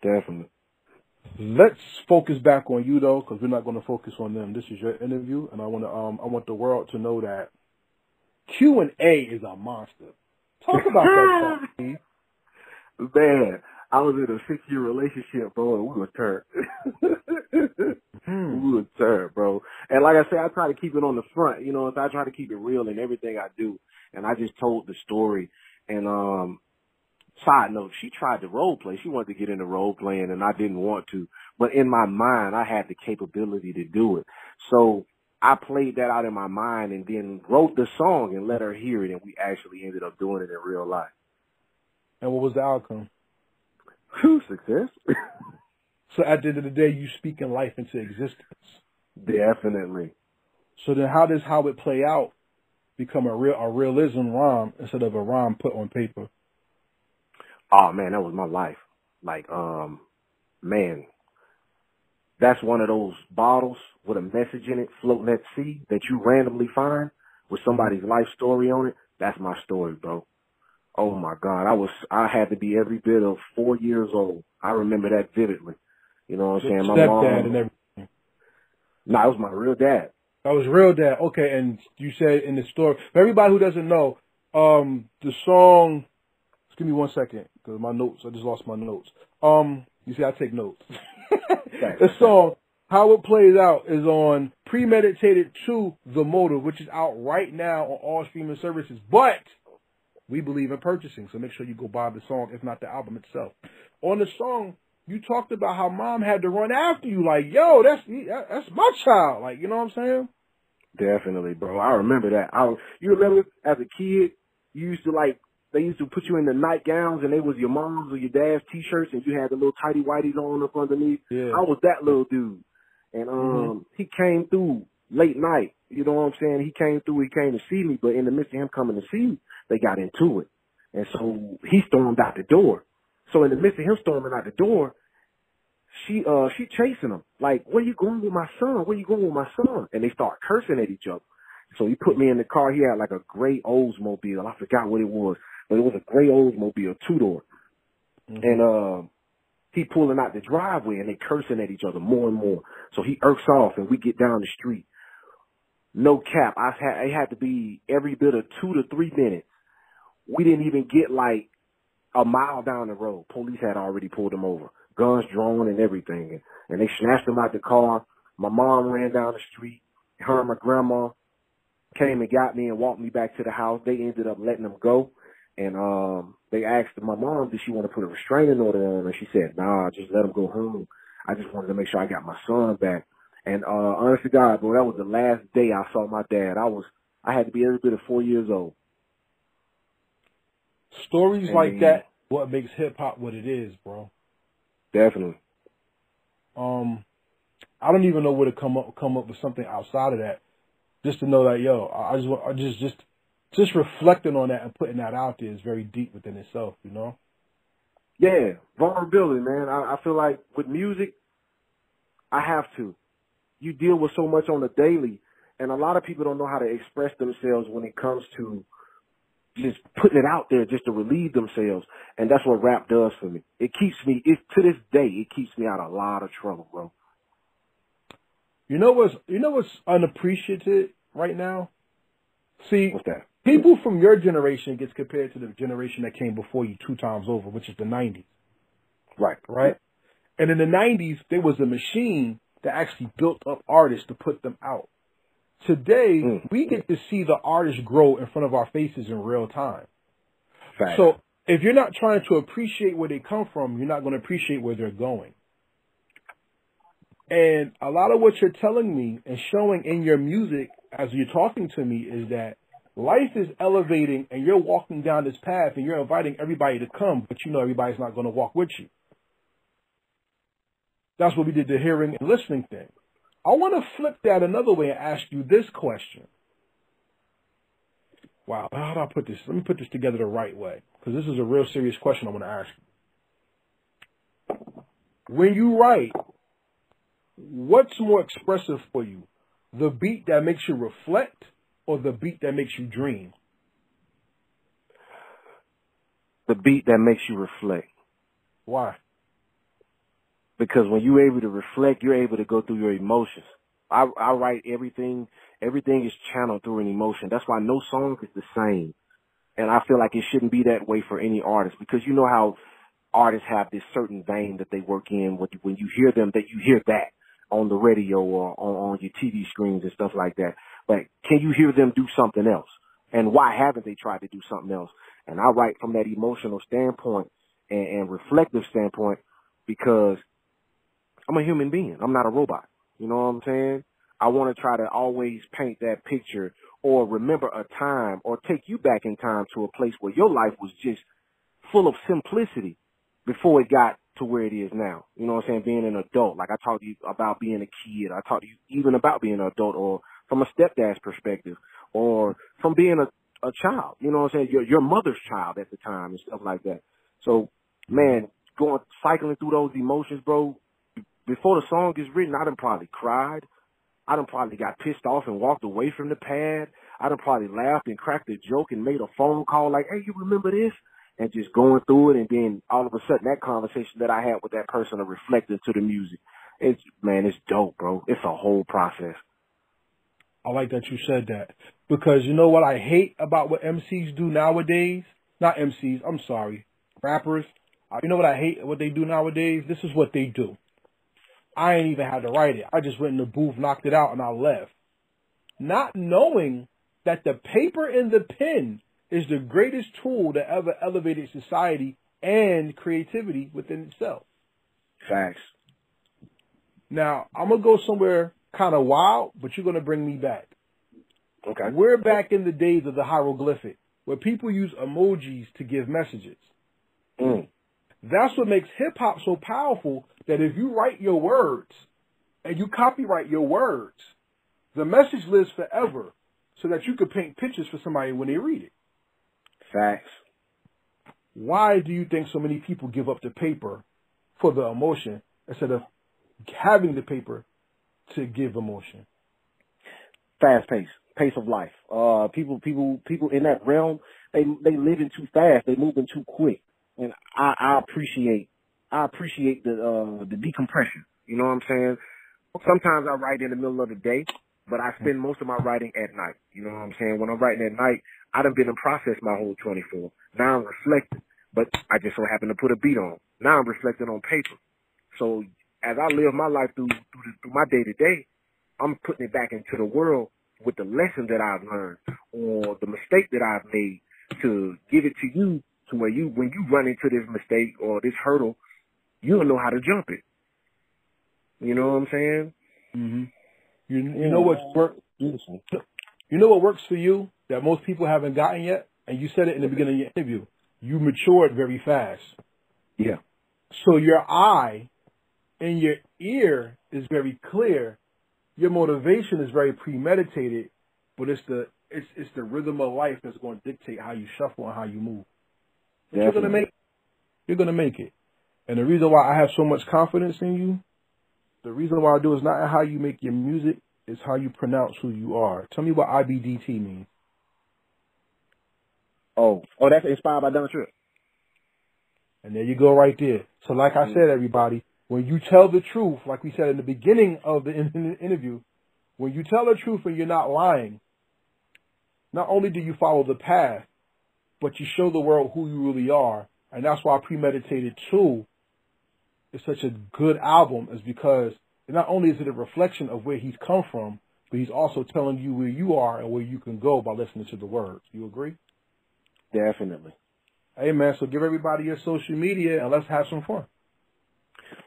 Definitely. Let's focus back on you though, because we're not going to focus on them. This is your interview, and I want to um I want the world to know that Q and A is a monster. Talk about that. Man, I was in a six year relationship, bro, and we were turned. Hmm. we were turned, bro. And like I said, I try to keep it on the front, you know, I try to keep it real in everything I do. And I just told the story. And um side note, she tried to role play. She wanted to get into role playing and I didn't want to. But in my mind I had the capability to do it. So I played that out in my mind and then wrote the song and let her hear it and we actually ended up doing it in real life. And what was the outcome? Whew, success. So at the end of the day, you speak in life into existence. Definitely. So then, how does how it play out become a real a realism rhyme instead of a rhyme put on paper? Oh man, that was my life. Like, um, man, that's one of those bottles with a message in it floating at sea that you randomly find with somebody's life story on it. That's my story, bro. Oh my God. I was, I had to be every bit of four years old. I remember that vividly. You know what I'm saying? My Stepdad mom, and everything. nah, it was my real dad. That was real dad. Okay, and you said in the story for everybody who doesn't know, um, the song. Just give me one second because my notes. I just lost my notes. Um, you see, I take notes. the song, how it plays out, is on Premeditated to the Motive, which is out right now on all streaming services. But we believe in purchasing, so make sure you go buy the song, if not the album itself. On the song, you talked about how mom had to run after you, like, yo, that's that's my child, like, you know what I'm saying? Definitely, bro. I remember that. I you remember as a kid, you used to like they used to put you in the nightgowns and they was your mom's or your dad's t-shirts and you had the little tighty whities on up underneath. Yeah. I was that little dude, and um, Mhm. he came through late night. You know what I'm saying? He came through. He came to see me, but in the midst of him coming to see me, they got into it, and so he stormed out the door. So in the midst of him storming out the door, she uh she chasing him like, "Where you going with my son? Where you going with my son?" And they start cursing at each other. So he put me in the car. He had like a gray Oldsmobile. I forgot what it was, but it was a gray Oldsmobile two door. And uh, he pulling out the driveway and they cursing at each other more and more. So he irks off and we get down the street. No cap. I had it had to be every bit of two to three minutes. We didn't even get like a mile down the road. Police had already pulled him over, guns drawn and everything, and, they snatched him out the car. My mom ran down the street. Her and my grandma came and got me and walked me back to the house. They ended up letting him go. And um they asked my mom did she want to put a restraining order on and she said, Nah, just let him go home. I just wanted to make sure I got my son back. And uh honest to God, bro, that was the last day I saw my dad. I was I had to be every bit of four years old. Stories like that, what makes hip hop what it is, bro. Definitely. Um, I don't even know where to come up come up with something outside of that. Just to know that, yo, I just want, I just just just reflecting on that and putting that out there is very deep within itself, you know. Yeah, vulnerability, man. I, I feel like with music, I have to. You deal with so much on the daily, and a lot of people don't know how to express themselves when it comes to just putting it out there just to relieve themselves. And that's what rap does for me. It keeps me, it, to this day, it keeps me out of a lot of trouble, bro. You know what's you know what's unappreciated right now? See, people from your generation gets compared to the generation that came before you two times over, which is the '90s, Right. right? And in the '90s, there was a machine that actually built up artists to put them out. Today, Mm. we get to see the artist grow in front of our faces in real time. So if you're not trying to appreciate where they come from, you're not going to appreciate where they're going. And a lot of what you're telling me and showing in your music as you're talking to me is that life is elevating and you're walking down this path and you're inviting everybody to come, but you know everybody's not going to walk with you. That's what we did the hearing and listening thing. I want to flip that another way and ask you this question. Wow, how do I put this? Let me put this together the right way because this is a real serious question I want to ask you. When you write, what's more expressive for you? The beat that makes you reflect or the beat that makes you dream? The beat that makes you reflect. Why? Because when you're able to reflect, you're able to go through your emotions. I, I write everything, everything is channeled through an emotion. That's why no song is the same. And I feel like it shouldn't be that way for any artist because you know how artists have this certain vein that they work in. When you, hear them, that you hear that on the radio or on, on your TV screens and stuff like that. But can you hear them do something else? And why haven't they tried to do something else? And I write from that emotional standpoint and, and reflective standpoint because I'm a human being. I'm not a robot. You know what I'm saying? I want to try to always paint that picture or remember a time or take you back in time to a place where your life was just full of simplicity before it got to where it is now. You know what I'm saying? Being an adult. Like I talked to you about being a kid. I talked to you even about being an adult or from a stepdad's perspective or from being a, a child. You know what I'm saying? Your, your mother's child at the time and stuff like that. So, man, going, cycling through those emotions, bro, before the song is written, I done probably cried. I done probably got pissed off and walked away from the pad. I done probably laughed and cracked a joke and made a phone call like, hey, you remember this? And just going through it and then all of a sudden that conversation that I had with that person are reflected to the music. It's, man, it's dope, bro. It's a whole process. I like that you said that because you know what I hate about what MCs do nowadays? Not MCs, I'm sorry, rappers. Uh, you know what I hate what they do nowadays? This is what they do. I ain't even had to write it. I just went in the booth, knocked it out, and I left. Not knowing that the paper and the pen is the greatest tool that ever elevated society and creativity within itself. Facts. Now, I'm going to go somewhere kind of wild, but you're going to bring me back. Okay. We're back in the days of the hieroglyphic, where people use emojis to give messages. Mm. That's what makes hip hop so powerful that if you write your words and you copyright your words, the message lives forever so that you could paint pictures for somebody when they read it. Facts. Why do you think so many people give up the paper for the emotion instead of having the paper to give emotion? Fast pace, pace of life. Uh, people, people, people in that realm, they they living too fast. They moving too quick, and I, I appreciate, I appreciate the uh the decompression. You know what I'm saying? Sometimes I write in the middle of the day, but I spend most of my writing at night. You know what I'm saying? When I'm writing at night, I'd have been in process my whole 24. Now I'm reflecting, but I just so happen to put a beat on. Now I'm reflecting on paper. So as I live my life through through, through my day to day, I'm putting it back into the world with the lesson that I've learned or the mistake that I've made to give it to you to where you, when you run into this mistake or this hurdle, you don't know how to jump it. You know what I'm saying? Mm-hmm. You, you know what works. You know what works for you that most people haven't gotten yet, and you said it in the beginning of your interview. You matured very fast. Yeah. So your eye and your ear is very clear. Your motivation is very premeditated, but it's the it's it's the rhythm of life that's going to dictate how you shuffle and how you move. But you're gonna make you're gonna make it. And the reason why I have so much confidence in you, the reason why I do is not how you make your music, it's how you pronounce who you are. Tell me what IBDT means. Oh, oh, that's inspired by Don Trip. And there you go, right there. So, like I mm. said, everybody, when you tell the truth, like we said in the beginning of the interview, when you tell the truth and you're not lying, not only do you follow the path, but you show the world who you really are. And that's why Premeditated 2 is such a good album, is because not only is it a reflection of where he's come from, but he's also telling you where you are and where you can go by listening to the words. You agree? Definitely. Hey man, so give everybody your social media and let's have some fun.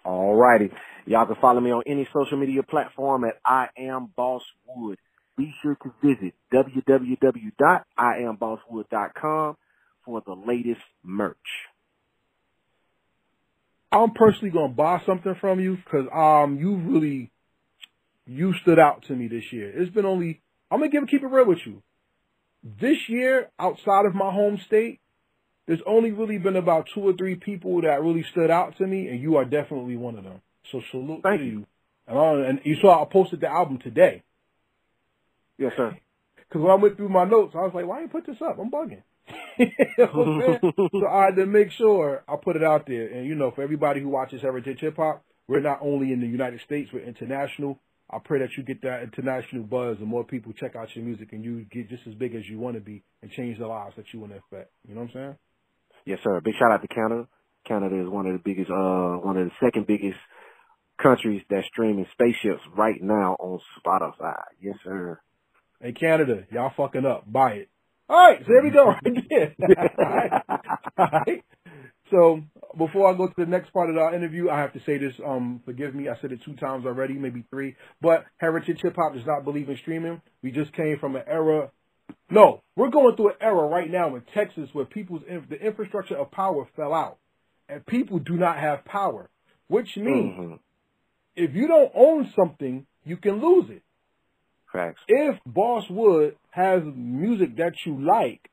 All righty. Y'all can follow me on any social media platform at I am Boss Wood. Be sure to visit www.iambosswood.com for the latest merch. I'm personally gonna buy something from you because um you really you stood out to me this year. It's been only I'm gonna give keep it real with you. This year, outside of my home state, there's only really been about two or three people that really stood out to me, and you are definitely one of them. So salute Thank to you. you. And, I- and you saw I posted the album today. Yes, sir. Because when I went through my notes, I was like, why you put this up? I'm bugging. You know what I'm saying? so I had to make sure I put it out there. And, you know, for everybody who watches Heritage Hip Hop, we're not only in the United States, we're international. I pray that you get that international buzz and more people check out your music and you get just as big as you want to be and change the lives that you want to affect. You know what I'm saying? Yes, sir. Big shout out to Canada. Canada is one of the biggest, uh, one of the second biggest countries that's streaming spaceships right now on Spotify. Yes, sir. Hey, Canada, y'all fucking up. Buy it. All right, so there we go right there. All right. All right. So before I go to the next part of our interview, I have to say this. Um, forgive me, I said it two times already, maybe three. But Heritage Hip Hop does not believe in streaming. We just came from an era. No, we're going through an era right now in Texas where people's the infrastructure of power fell out, and people do not have power, which means Mhm. if you don't own something, you can lose it Facts. if Boss Wood has music that you like,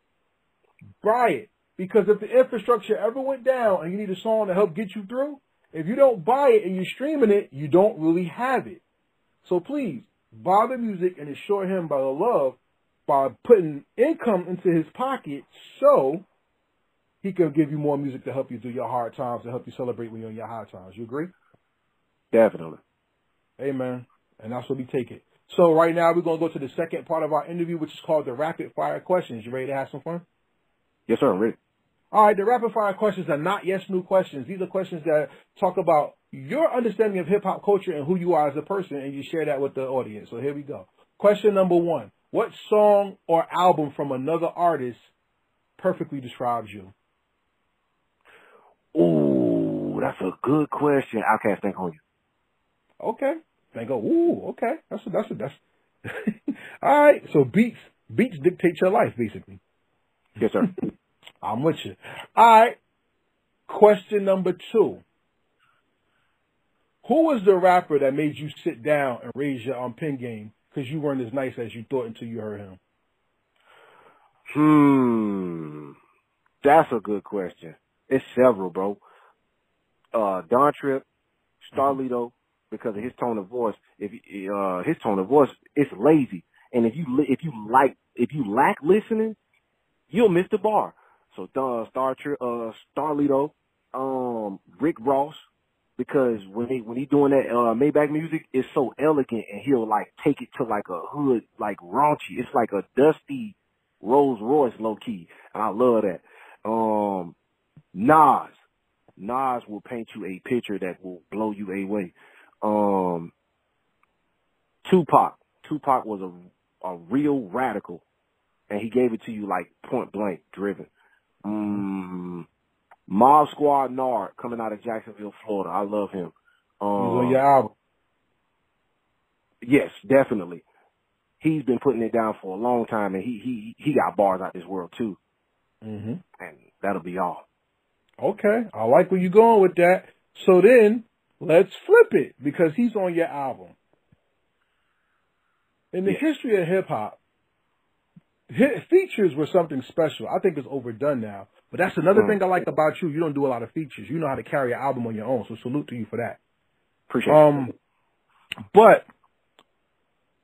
buy it. Because if the infrastructure ever went down and you need a song to help get you through, if you don't buy it and you're streaming it, you don't really have it. So please, buy the music and assure him by the love by putting income into his pocket so he can give you more music to help you through your hard times, to help you celebrate when you're in your high times. You agree? Definitely. Amen. And that's what we take it. So right now we're gonna go to the second part of our interview, which is called the rapid fire questions. You ready to have some fun? Yes, sir. I'm ready. All right, the rapid fire questions are not yes no questions. These are questions that talk about your understanding of hip hop culture and who you are as a person, and you share that with the audience. So here we go. Question number one: What song or album from another artist perfectly describes you? Ooh, that's a good question. OutKast, think on you. Okay. They go, ooh, okay. That's a, that's a, that's. All right. So beats beats dictate your life, basically. Yes, sir. I'm with you. All right. Question number two. Who was the rapper that made you sit down and raise your um, pen game because you weren't as nice as you thought until you heard him? hmm. That's a good question. It's several, bro. Uh, Don Trip, Starlito, because of his tone of voice. If uh his tone of voice, it's lazy, and if you if you like if you lack listening, you'll miss the bar. So uh, Star uh, Starlito, um, Rick Ross, because when he when he doing that uh Maybach music, it's so elegant, and he'll like take it to like a hood like raunchy. It's like a dusty Rolls Royce low key, and I love that. Um, Nas, Nas will paint you a picture that will blow you away. Um, Tupac, Tupac was a a real radical, and he gave it to you like point blank, driven. Um, Mob Squad Nard coming out of Jacksonville, Florida. I love him. Um, your album. yes, definitely. He's been putting it down for a long time, and he he he got bars out this world too, hmm and that'll be all. Okay. I like where you're going with that. So then let's flip it because he's on your album. In the Yes. history of hip hop, features were something special. I think it's overdone now. But that's another Mm. thing I like about you. You don't do a lot of features. You know how to carry an album on your own. So salute to you for that. Appreciate it. Um, but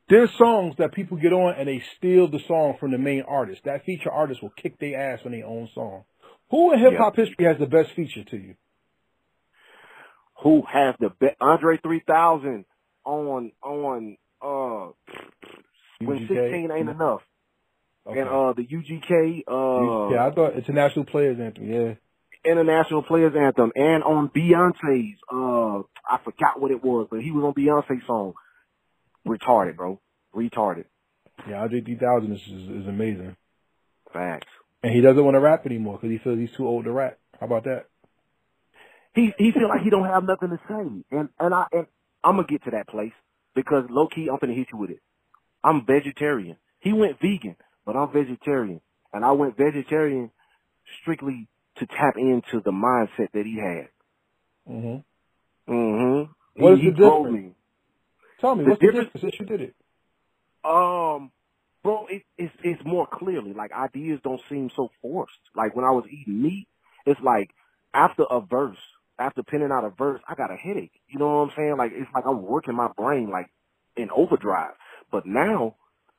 there's songs that people get on and they steal the song from the main artist. That feature artist will kick their ass on their own song. Who in hip hop history has the best feature to you? Who has the best? Andre 3000 on on uh when UGK? 16 ain't enough, Okay. and uh the UGK uh yeah, I thought international players anthem. Yeah. international players anthem, and on Beyonce's uh I forgot what it was, but he was on Beyonce's song. Retarded, bro. Retarded. Yeah, Andre 3000 is, is, is amazing. Facts. And he doesn't want to rap anymore because he feels he's too old to rap. How about that? He he feel like he don't have nothing to say, and and I and I'm gonna get to that place because low key I'm gonna hit you with it. I'm vegetarian. He went vegan, but I'm vegetarian, and I went vegetarian strictly to tap into the mindset that he had. Mhm. Mhm. What he, is the difference? me. Tell me The what's the difference- difference since you did it. Um, bro, it, it's it's more clearly like ideas don't seem so forced. Like when I was eating meat, it's like after a verse, after penning out a verse, I got a headache. You know what I'm saying? Like it's like I'm working my brain like in overdrive. But now,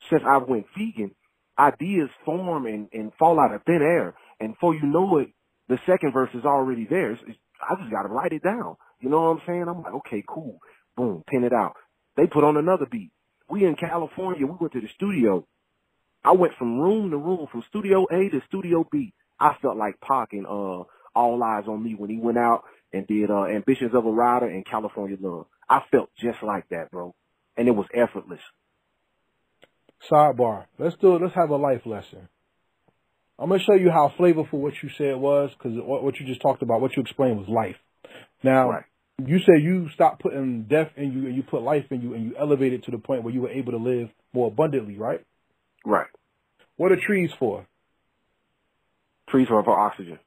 since I went vegan, ideas form and, and fall out of thin air, and before you know it, the second verse is already there. It's, it's, I just got to write it down. You know what I'm saying? I'm like, okay, cool, boom, pin it out. They put on another beat we in California, we went to the studio. I went from room to room, from studio A to studio B. I felt like Pac and uh All Eyez on Me when he went out and did uh Ambitions of a Rider and California Love. I felt just like that, bro. And it was effortless. Sidebar. Let's do it. Let's have a life lesson. I'm gonna show you how flavorful what you said was, because what, you just talked about, what you explained was life. Now, Right. you said you stopped putting death in you and you put life in you, and you elevated to the point where you were able to live more abundantly, right? Right. What are trees for? Trees are for oxygen.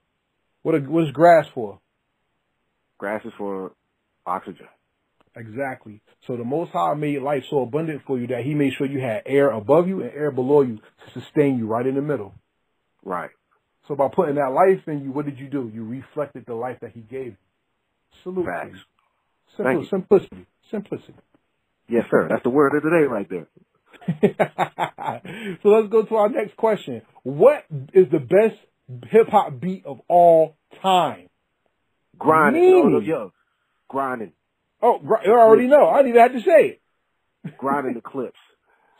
What are, what is grass for? Grass is for oxygen. Exactly. So the Most High made life so abundant for you that He made sure you had air above you and air below you to sustain you right in the middle. Right. So by putting that life in you, what did you do? You reflected the life that He gave you. Salute. Facts. Simple, you. simplicity. Simplicity. Yes, sir. That's the word of the day right there. so let's go to our next question. What is the best hip hop beat of all time? Grinding. Oh, no, yo. Grinding. Oh, you already know. I didn't even have to say it. Grinding the Clipse.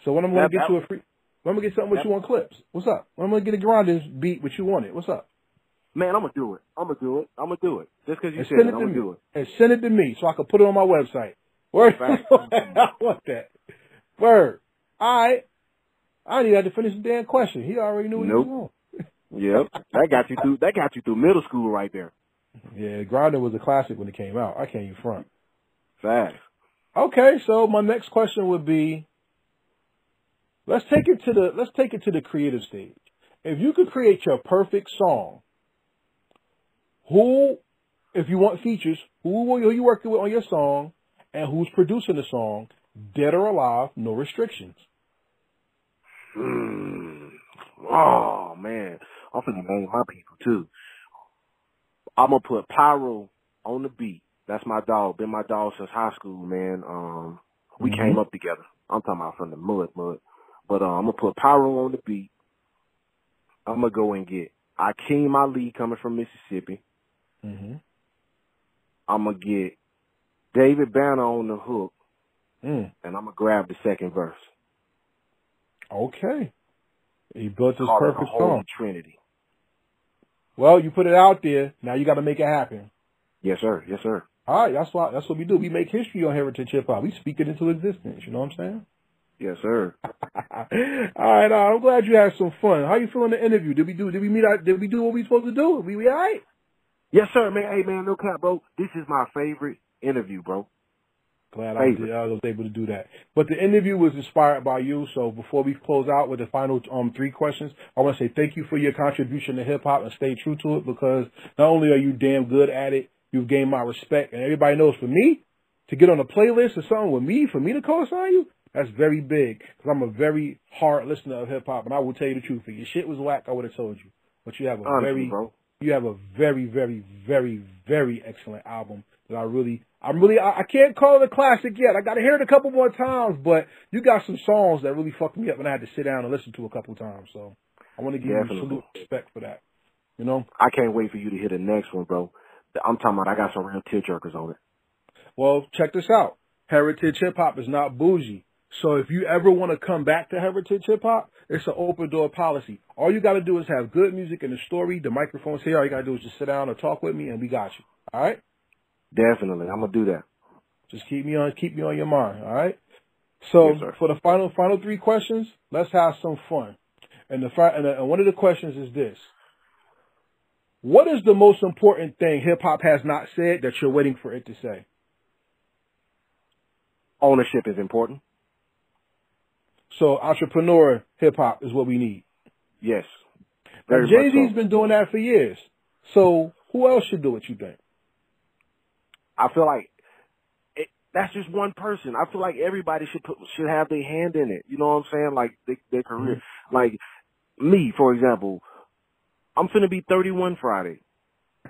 So when I'm going to get you a free, when I'm going to get something with that- you on clips. What's up? When I'm going to get a grinding beat with you on it. What's up? Man, I'm gonna do it. I'm gonna do it. I'm gonna do it. Just because you And said it, it I'm gonna me. do it. And send it to me so I can put it on my website. Word. I want that. Word. All right. I didn't even have to finish the damn question. He already knew what Nope. he was Yep. That got you through. That got you through middle school right there. Yeah, Grinder was a classic when it came out. I can't even front. Facts. Okay, so my next question would be let's take it to the let's take it to the creative stage. If you could create your perfect song, who if you want features, who will who you working with on your song and who's producing the song, dead or alive, no restrictions. Mm. Oh man, I'm finna name my people too. I'm gonna put Pyro on the beat. That's my dog. Been my dog since high school, man. Um, we Mhm. came up together. I'm talking about from the mud, mud. But uh, I'm gonna put Pyro on the beat. I'm gonna go and get Akeem Ali coming from Mississippi. Mm-hmm. I'm gonna get David Banner on the hook, Mm. and I'm gonna grab the second verse. Okay. He built his Call perfect song. Trinity. Well, you put it out there. Now you got to make it happen. Yes, sir. Yes, sir. All right, that's what that's what we do. We make history on Heritage Hip Hop. We speak it into existence. You know what I'm saying? Yes, sir. All right, uh, I'm glad you had some fun. How you feeling the interview? Did we do? Did we meet? Our, did we do what we supposed to do? We, we all right? Yes, sir, man. Hey, man, no cap, bro. This is my favorite interview, bro. Glad I, did, I was able to do that. But the interview was inspired by you. So before we close out with the final um, three questions, I want to say thank you for your contribution to hip hop and stay true to it because not only are you damn good at it, you've gained my respect. And everybody knows for me to get on a playlist or something with me, for me to co-sign you, that's very big because I'm a very hard listener of hip hop. And I will tell you the truth. If your shit was whack, I would have told you. But you have a Honestly, very bro. you have a very, very, very, very excellent album that I really, I'm really, I, I can't call it a classic yet. I got to hear it a couple more times, but you got some songs that really fucked me up, and I had to sit down and listen to a couple times. So I want to give Definitely. you salute respect for that. You know, I can't wait for you to hear the next one, bro. I'm talking about I got some real tearjerkers on it. well, check this out. Heritage hip hop is not bougie. So if you ever want to come back to Heritage Hip Hop, it's an open door policy. All you got to do is have good music and a story. The microphone's here. All you got to do is just sit down or talk with me, and we got you. All right. Definitely. I'm gonna do that. Just keep me on keep me on your mind, all right? So Yes, for the final final three questions, let's have some fun. And the fi- and, the, and one of the questions is this: What is the most important thing hip hop has not said that you're waiting for it to say? Ownership is important. So entrepreneur hip hop is what we need. Yes. Jay Z's so. been doing that for years. So who else should do it? You think? I feel like it, that's just one person. I feel like everybody should put should have their hand in it. You know what I'm saying? Like they, their career. Mm-hmm. Like me, for example, I'm finna be 31 Friday.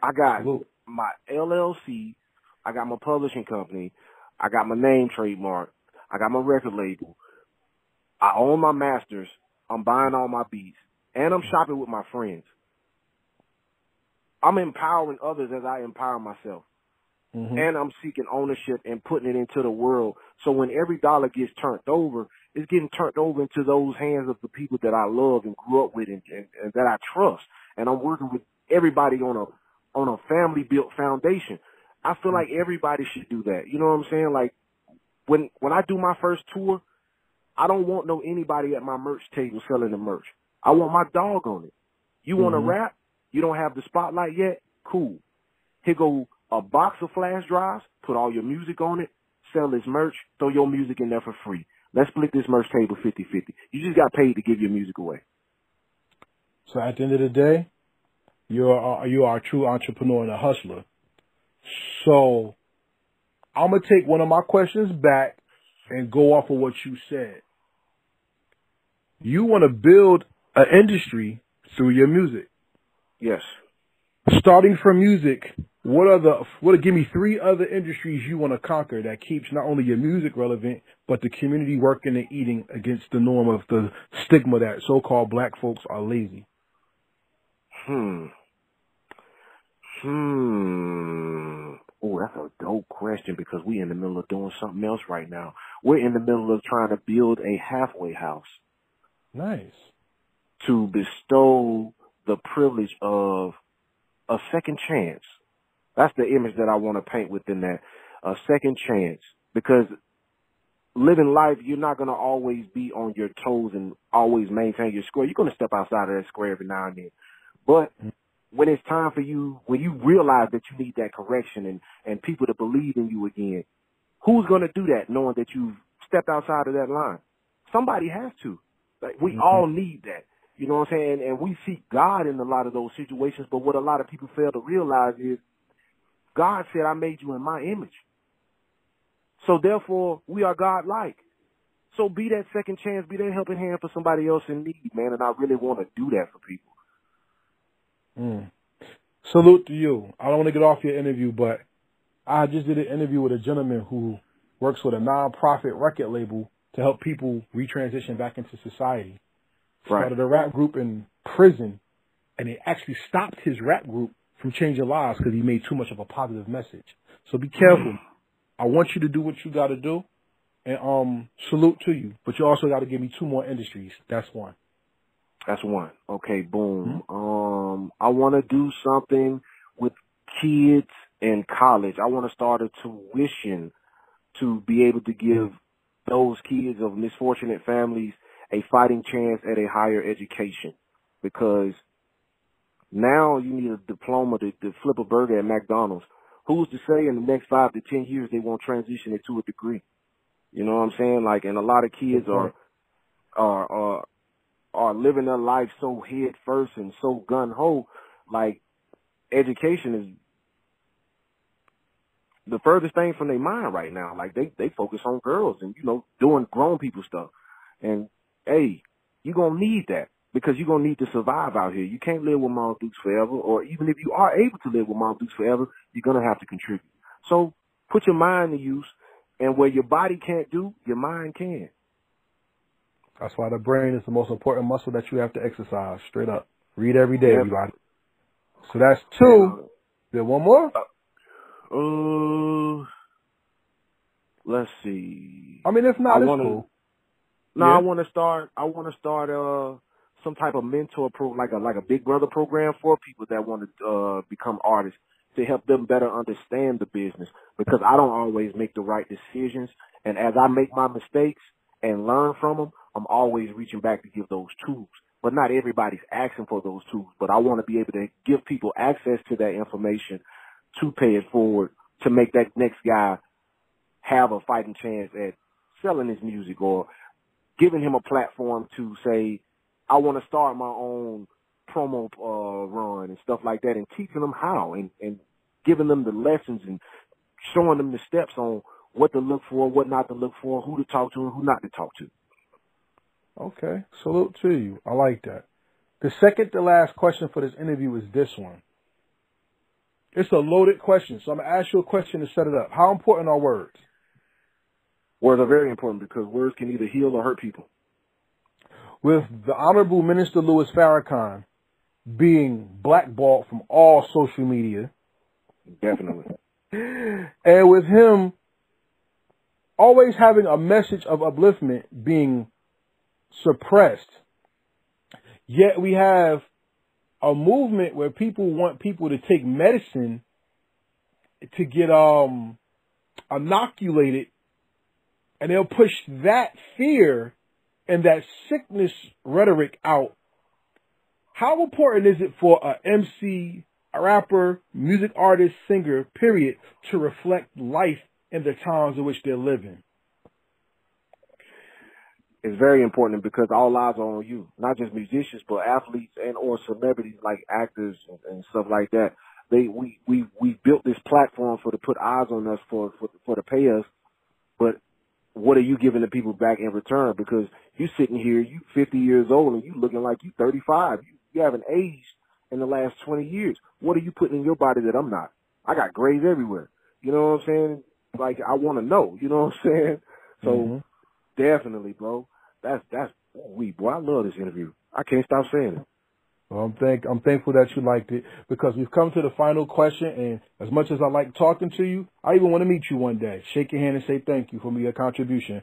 I got my LLC. I got my publishing company. I got my name trademark. I got my record label. I own my masters. I'm buying all my beats. And I'm shopping with my friends. I'm empowering others as I empower myself Mhm. and I'm seeking ownership and putting it into the world. So when every dollar gets turned over, it's getting turned over into those hands of the people that I love and grew up with and, and, and that I trust. And I'm working with everybody on a on a family built foundation. I feel like everybody should do that. You know what I'm saying? Like when when I do my first tour, I don't want no anybody at my merch table selling the merch. I want my dog on it. You want to rap? You don't have the spotlight yet? Cool. Here go a box of flash drives, put all your music on it, sell this merch, throw your music in there for free. Let's split this merch table 50-50. You just got paid to give your music away. So at the end of the day, you're uh, you are a true entrepreneur and a hustler. So I'm gonna take one of my questions back and go off of what you said. You want to build an industry through your music. Yes. Starting from music, what are the what? Give me three other industries you want to conquer that keeps not only your music relevant, but the community working and eating against the norm of the stigma that so-called black folks are lazy. Hmm. Hmm. Oh, that's a dope question because we in the middle of doing something else right now. We're in the middle of trying to build a halfway house Nice. to bestow the privilege of a second chance. That's the image that I want to paint within that. A second chance. Because living life, you're not going to always be on your toes and always maintain your square. You're going to step outside of that square every now and then. But when it's time for you, when you realize that you need that correction and, and people to believe in you again, who's going to do that knowing that you've stepped outside of that line? Somebody has to. Like, we Mhm. all need that. You know what I'm saying? And we seek God in a lot of those situations, but what a lot of people fail to realize is God said, I made you in my image. So therefore, we are God-like. So be that second chance, be that helping hand for somebody else in need, man. And I really want to do that for people. Mm. Salute to you. I don't want to get off your interview, but I just did an interview with a gentleman who works with a non-profit record label to help people retransition back into society. Right. Started a rap group in prison, and it actually stopped his rap group from changing lives because he made too much of a positive message. So be careful. I want you to do what you got to do, and um, salute to you. But you also got to give me two more industries. That's one. That's one. Okay, boom. Um, I want to do something with kids in college. I want to start a tuition to be able to give those kids of misfortunate families a fighting chance at a higher education because now you need a diploma to, to flip a burger at McDonald's. Who's to say in the next five to ten years they won't transition it to a degree? You know what I'm saying? Like, and a lot of kids are, are, are, are living their life so head first and so gun ho. Like, education is the furthest thing from their mind right now. Like, they, they focus on girls and, you know, doing grown people stuff. And, hey, you're gonna need that because you're gonna need to survive out here. You can't live with Mom Dukes forever, or even if you are able to live with Mom Dukes forever, you're gonna have to contribute. So put your mind to use, and where your body can't do, your mind can. That's why the brain is the most important muscle that you have to exercise. Straight up. Read every day, everybody. So that's two. There one more. Uh, let's see. I mean, if not, I it's wanna- cool. No, Yeah. I want to start. I want to start uh some type of mentor pro, like a like a Big Brother program for people that want to uh become artists to help them better understand the business because I don't always make the right decisions, and as I make my mistakes and learn from them, I'm always reaching back to give those tools but not everybody's asking for those tools. But I want to be able to give people access to that information to pay it forward to make that next guy have a fighting chance at selling his music or giving him a platform to say, I want to start my own promo uh, run and stuff like that and teaching them how and, and giving them the lessons and showing them the steps on what to look for, what not to look for, who to talk to and who not to talk to. Okay. Salute to you. I like that. The second to last question for this interview is this one. It's a loaded question, so I'm gonna ask you a question to set it up. How important are words? Words are very important because words can either heal or hurt people. With the Honorable Minister Louis Farrakhan being blackballed from all social media, Definitely. and with him always having a message of upliftment being suppressed, yet we have a movement where people want people to take medicine to get um inoculated and they'll push that fear and that sickness rhetoric out. How important is it for a MC, a rapper, music artist, singer, period, to reflect life in the times in which they're living? It's very important because all eyes are on you, not just musicians, but athletes and or celebrities like actors and, and stuff like that. They we we we built this platform for to put eyes on us for for for to pay us, but what are you giving the people back in return? Because you sitting here, you 50 years old, and you looking like you 35. You, you haven't aged in the last 20 years. What are you putting in your body that I'm not? I got grays everywhere. You know what I'm saying? Like I want to know. You know what I'm saying? So Mhm. definitely, bro. That's that's we boy. I love this interview. I can't stop saying it. Well, I'm thank I'm thankful that you liked it because we've come to the final question, and as much as I like talking to you, I even want to meet you one day, shake your hand, and say thank you for your contribution.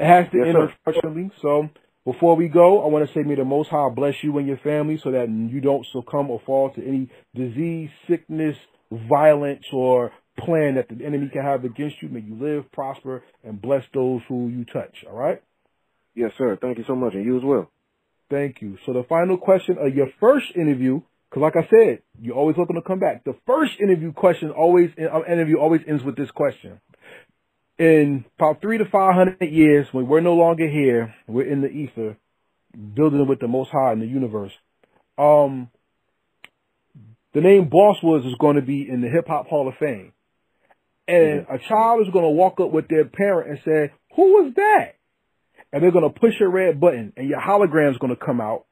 It has to Yes, end sir. unfortunately. So before we go, I want to say may the Most High bless you and your family so that you don't succumb or fall to any disease, sickness, violence, or plan that the enemy can have against you. May you live, prosper, and bless those who you touch. All right. Yes, sir. Thank you so much, and you as well. Thank you. So the final question of your first interview, because like I said, you're always welcome to come back. The first interview question always uh, interview always ends with this question. In about three to five hundred years, when we're no longer here, we're in the ether, building with the Most High in the universe. Um, the name Boss Woods is going to be in the Hip Hop Hall of Fame, and a child is going to walk up with their parent and say, "Who was that?" And they're going to push a red button and your hologram's going to come out.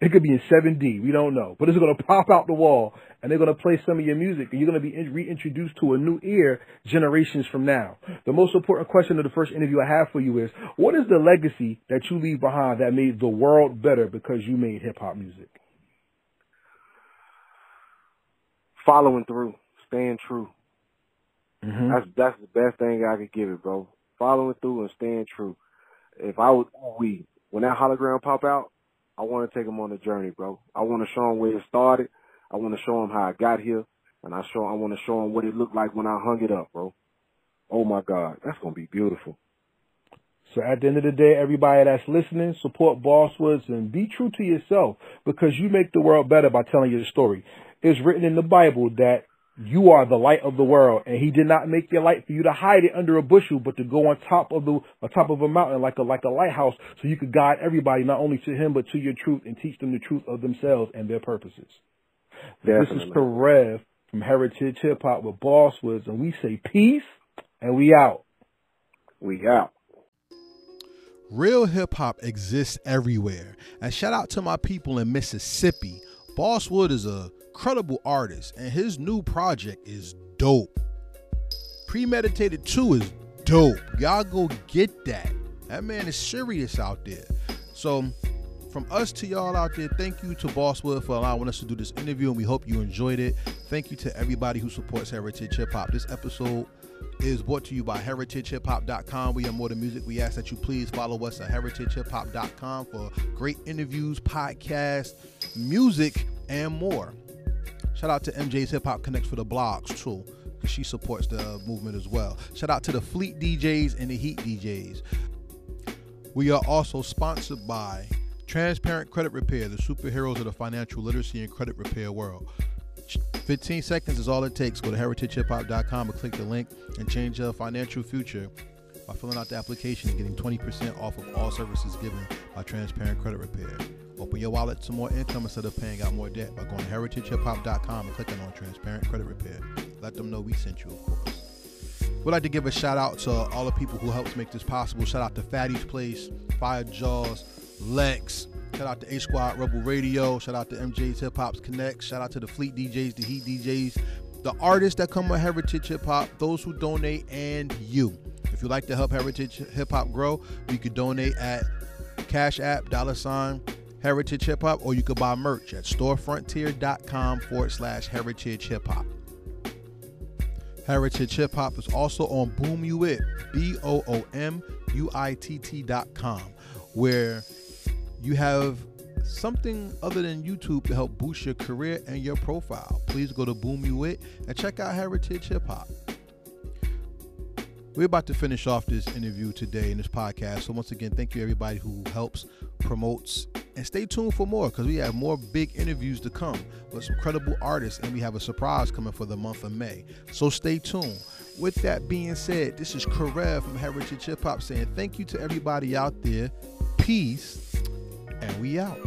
It could be in 7D. We don't know. But it's going to pop out the wall and they're going to play some of your music and you're going to be reintroduced to a new ear generations from now. The most important question of the first interview I have for you is, what is the legacy that you leave behind that made the world better because you made hip hop music? Following through, staying true. Mm-hmm. That's that's the best thing I could give it, bro. Following through and staying true. If I would, oh, we when that hologram pop out, I want to take them on the journey, bro. I want to show them where it started. I want to show them how I got here, and I show I want to show them what it looked like when I hung it up, bro. Oh my God, that's gonna be beautiful. So at the end of the day, everybody that's listening, support Boss Woods and be true to yourself because you make the world better by telling your story. It's written in the Bible that you are the light of the world and he did not make your light for you to hide it under a bushel, but to go on top of the, on top of a mountain like a, like a lighthouse so you could guide everybody not only to him, but to your truth and teach them the truth of themselves and their purposes. This is Definitely. Karev from Heritage Hip Hop with Boss Woods and we say peace and we out. We out. Real hip hop exists everywhere. And shout out to my people in Mississippi. Boss Wood is a credible artist, and his new project is dope. Premeditated 2 is dope. Y'all go get that. That man is serious out there. So, from us to y'all out there, thank you to Bosswood for allowing us to do this interview, and we hope you enjoyed it. Thank you to everybody who supports Heritage Hip Hop. This episode is brought to you by heritagehiphop.com. We are more than music. We ask that you please follow us at heritagehiphop.com for great interviews, podcasts, music, and more. Shout out to MJ's Hip Hop Connects for the blogs too, because she supports the movement as well. Shout out to the Fleet DJs and the Heat DJs. We are also sponsored by Transparent Credit Repair, the superheroes of the financial literacy and credit repair world. 15 seconds is all it takes. Go to heritagehiphop.com and click the link and change your financial future by filling out the application and getting 20% off of all services given by Transparent Credit Repair. Open your wallet to more income instead of paying out more debt by going to heritagehiphop.com and clicking on Transparent Credit Repair. Let them know we sent you, of course. We'd like to give a shout out to all the people who helped make this possible. Shout out to Fatty's Place, Fire Jaws, Lex. Shout out to A Squad Rebel Radio. Shout out to MJ's Hip Hop's Connect. Shout out to the Fleet DJs, the Heat DJs, the artists that come with Heritage Hip Hop, those who donate, and you. If you'd like to help Heritage Hip Hop grow, you could donate at Cash App, dollar sign, Heritage Hip Hop, or you could buy merch at storefrontier.com forward slash Heritage Hip Hop. Heritage Hip Hop is also on Boomuitt, B O O M U I T T dot com, where you have something other than YouTube to help boost your career and your profile. Please go to Boomuitt and check out Heritage Hip Hop. We're about to finish off this interview today in this podcast. So, once again, thank you everybody who helps, promotes, and stay tuned for more because we have more big interviews to come with some credible artists, and we have a surprise coming for the month of May. So, stay tuned. With that being said, this is Karev from Heritage Hip Hop saying thank you to everybody out there. Peace, and we out.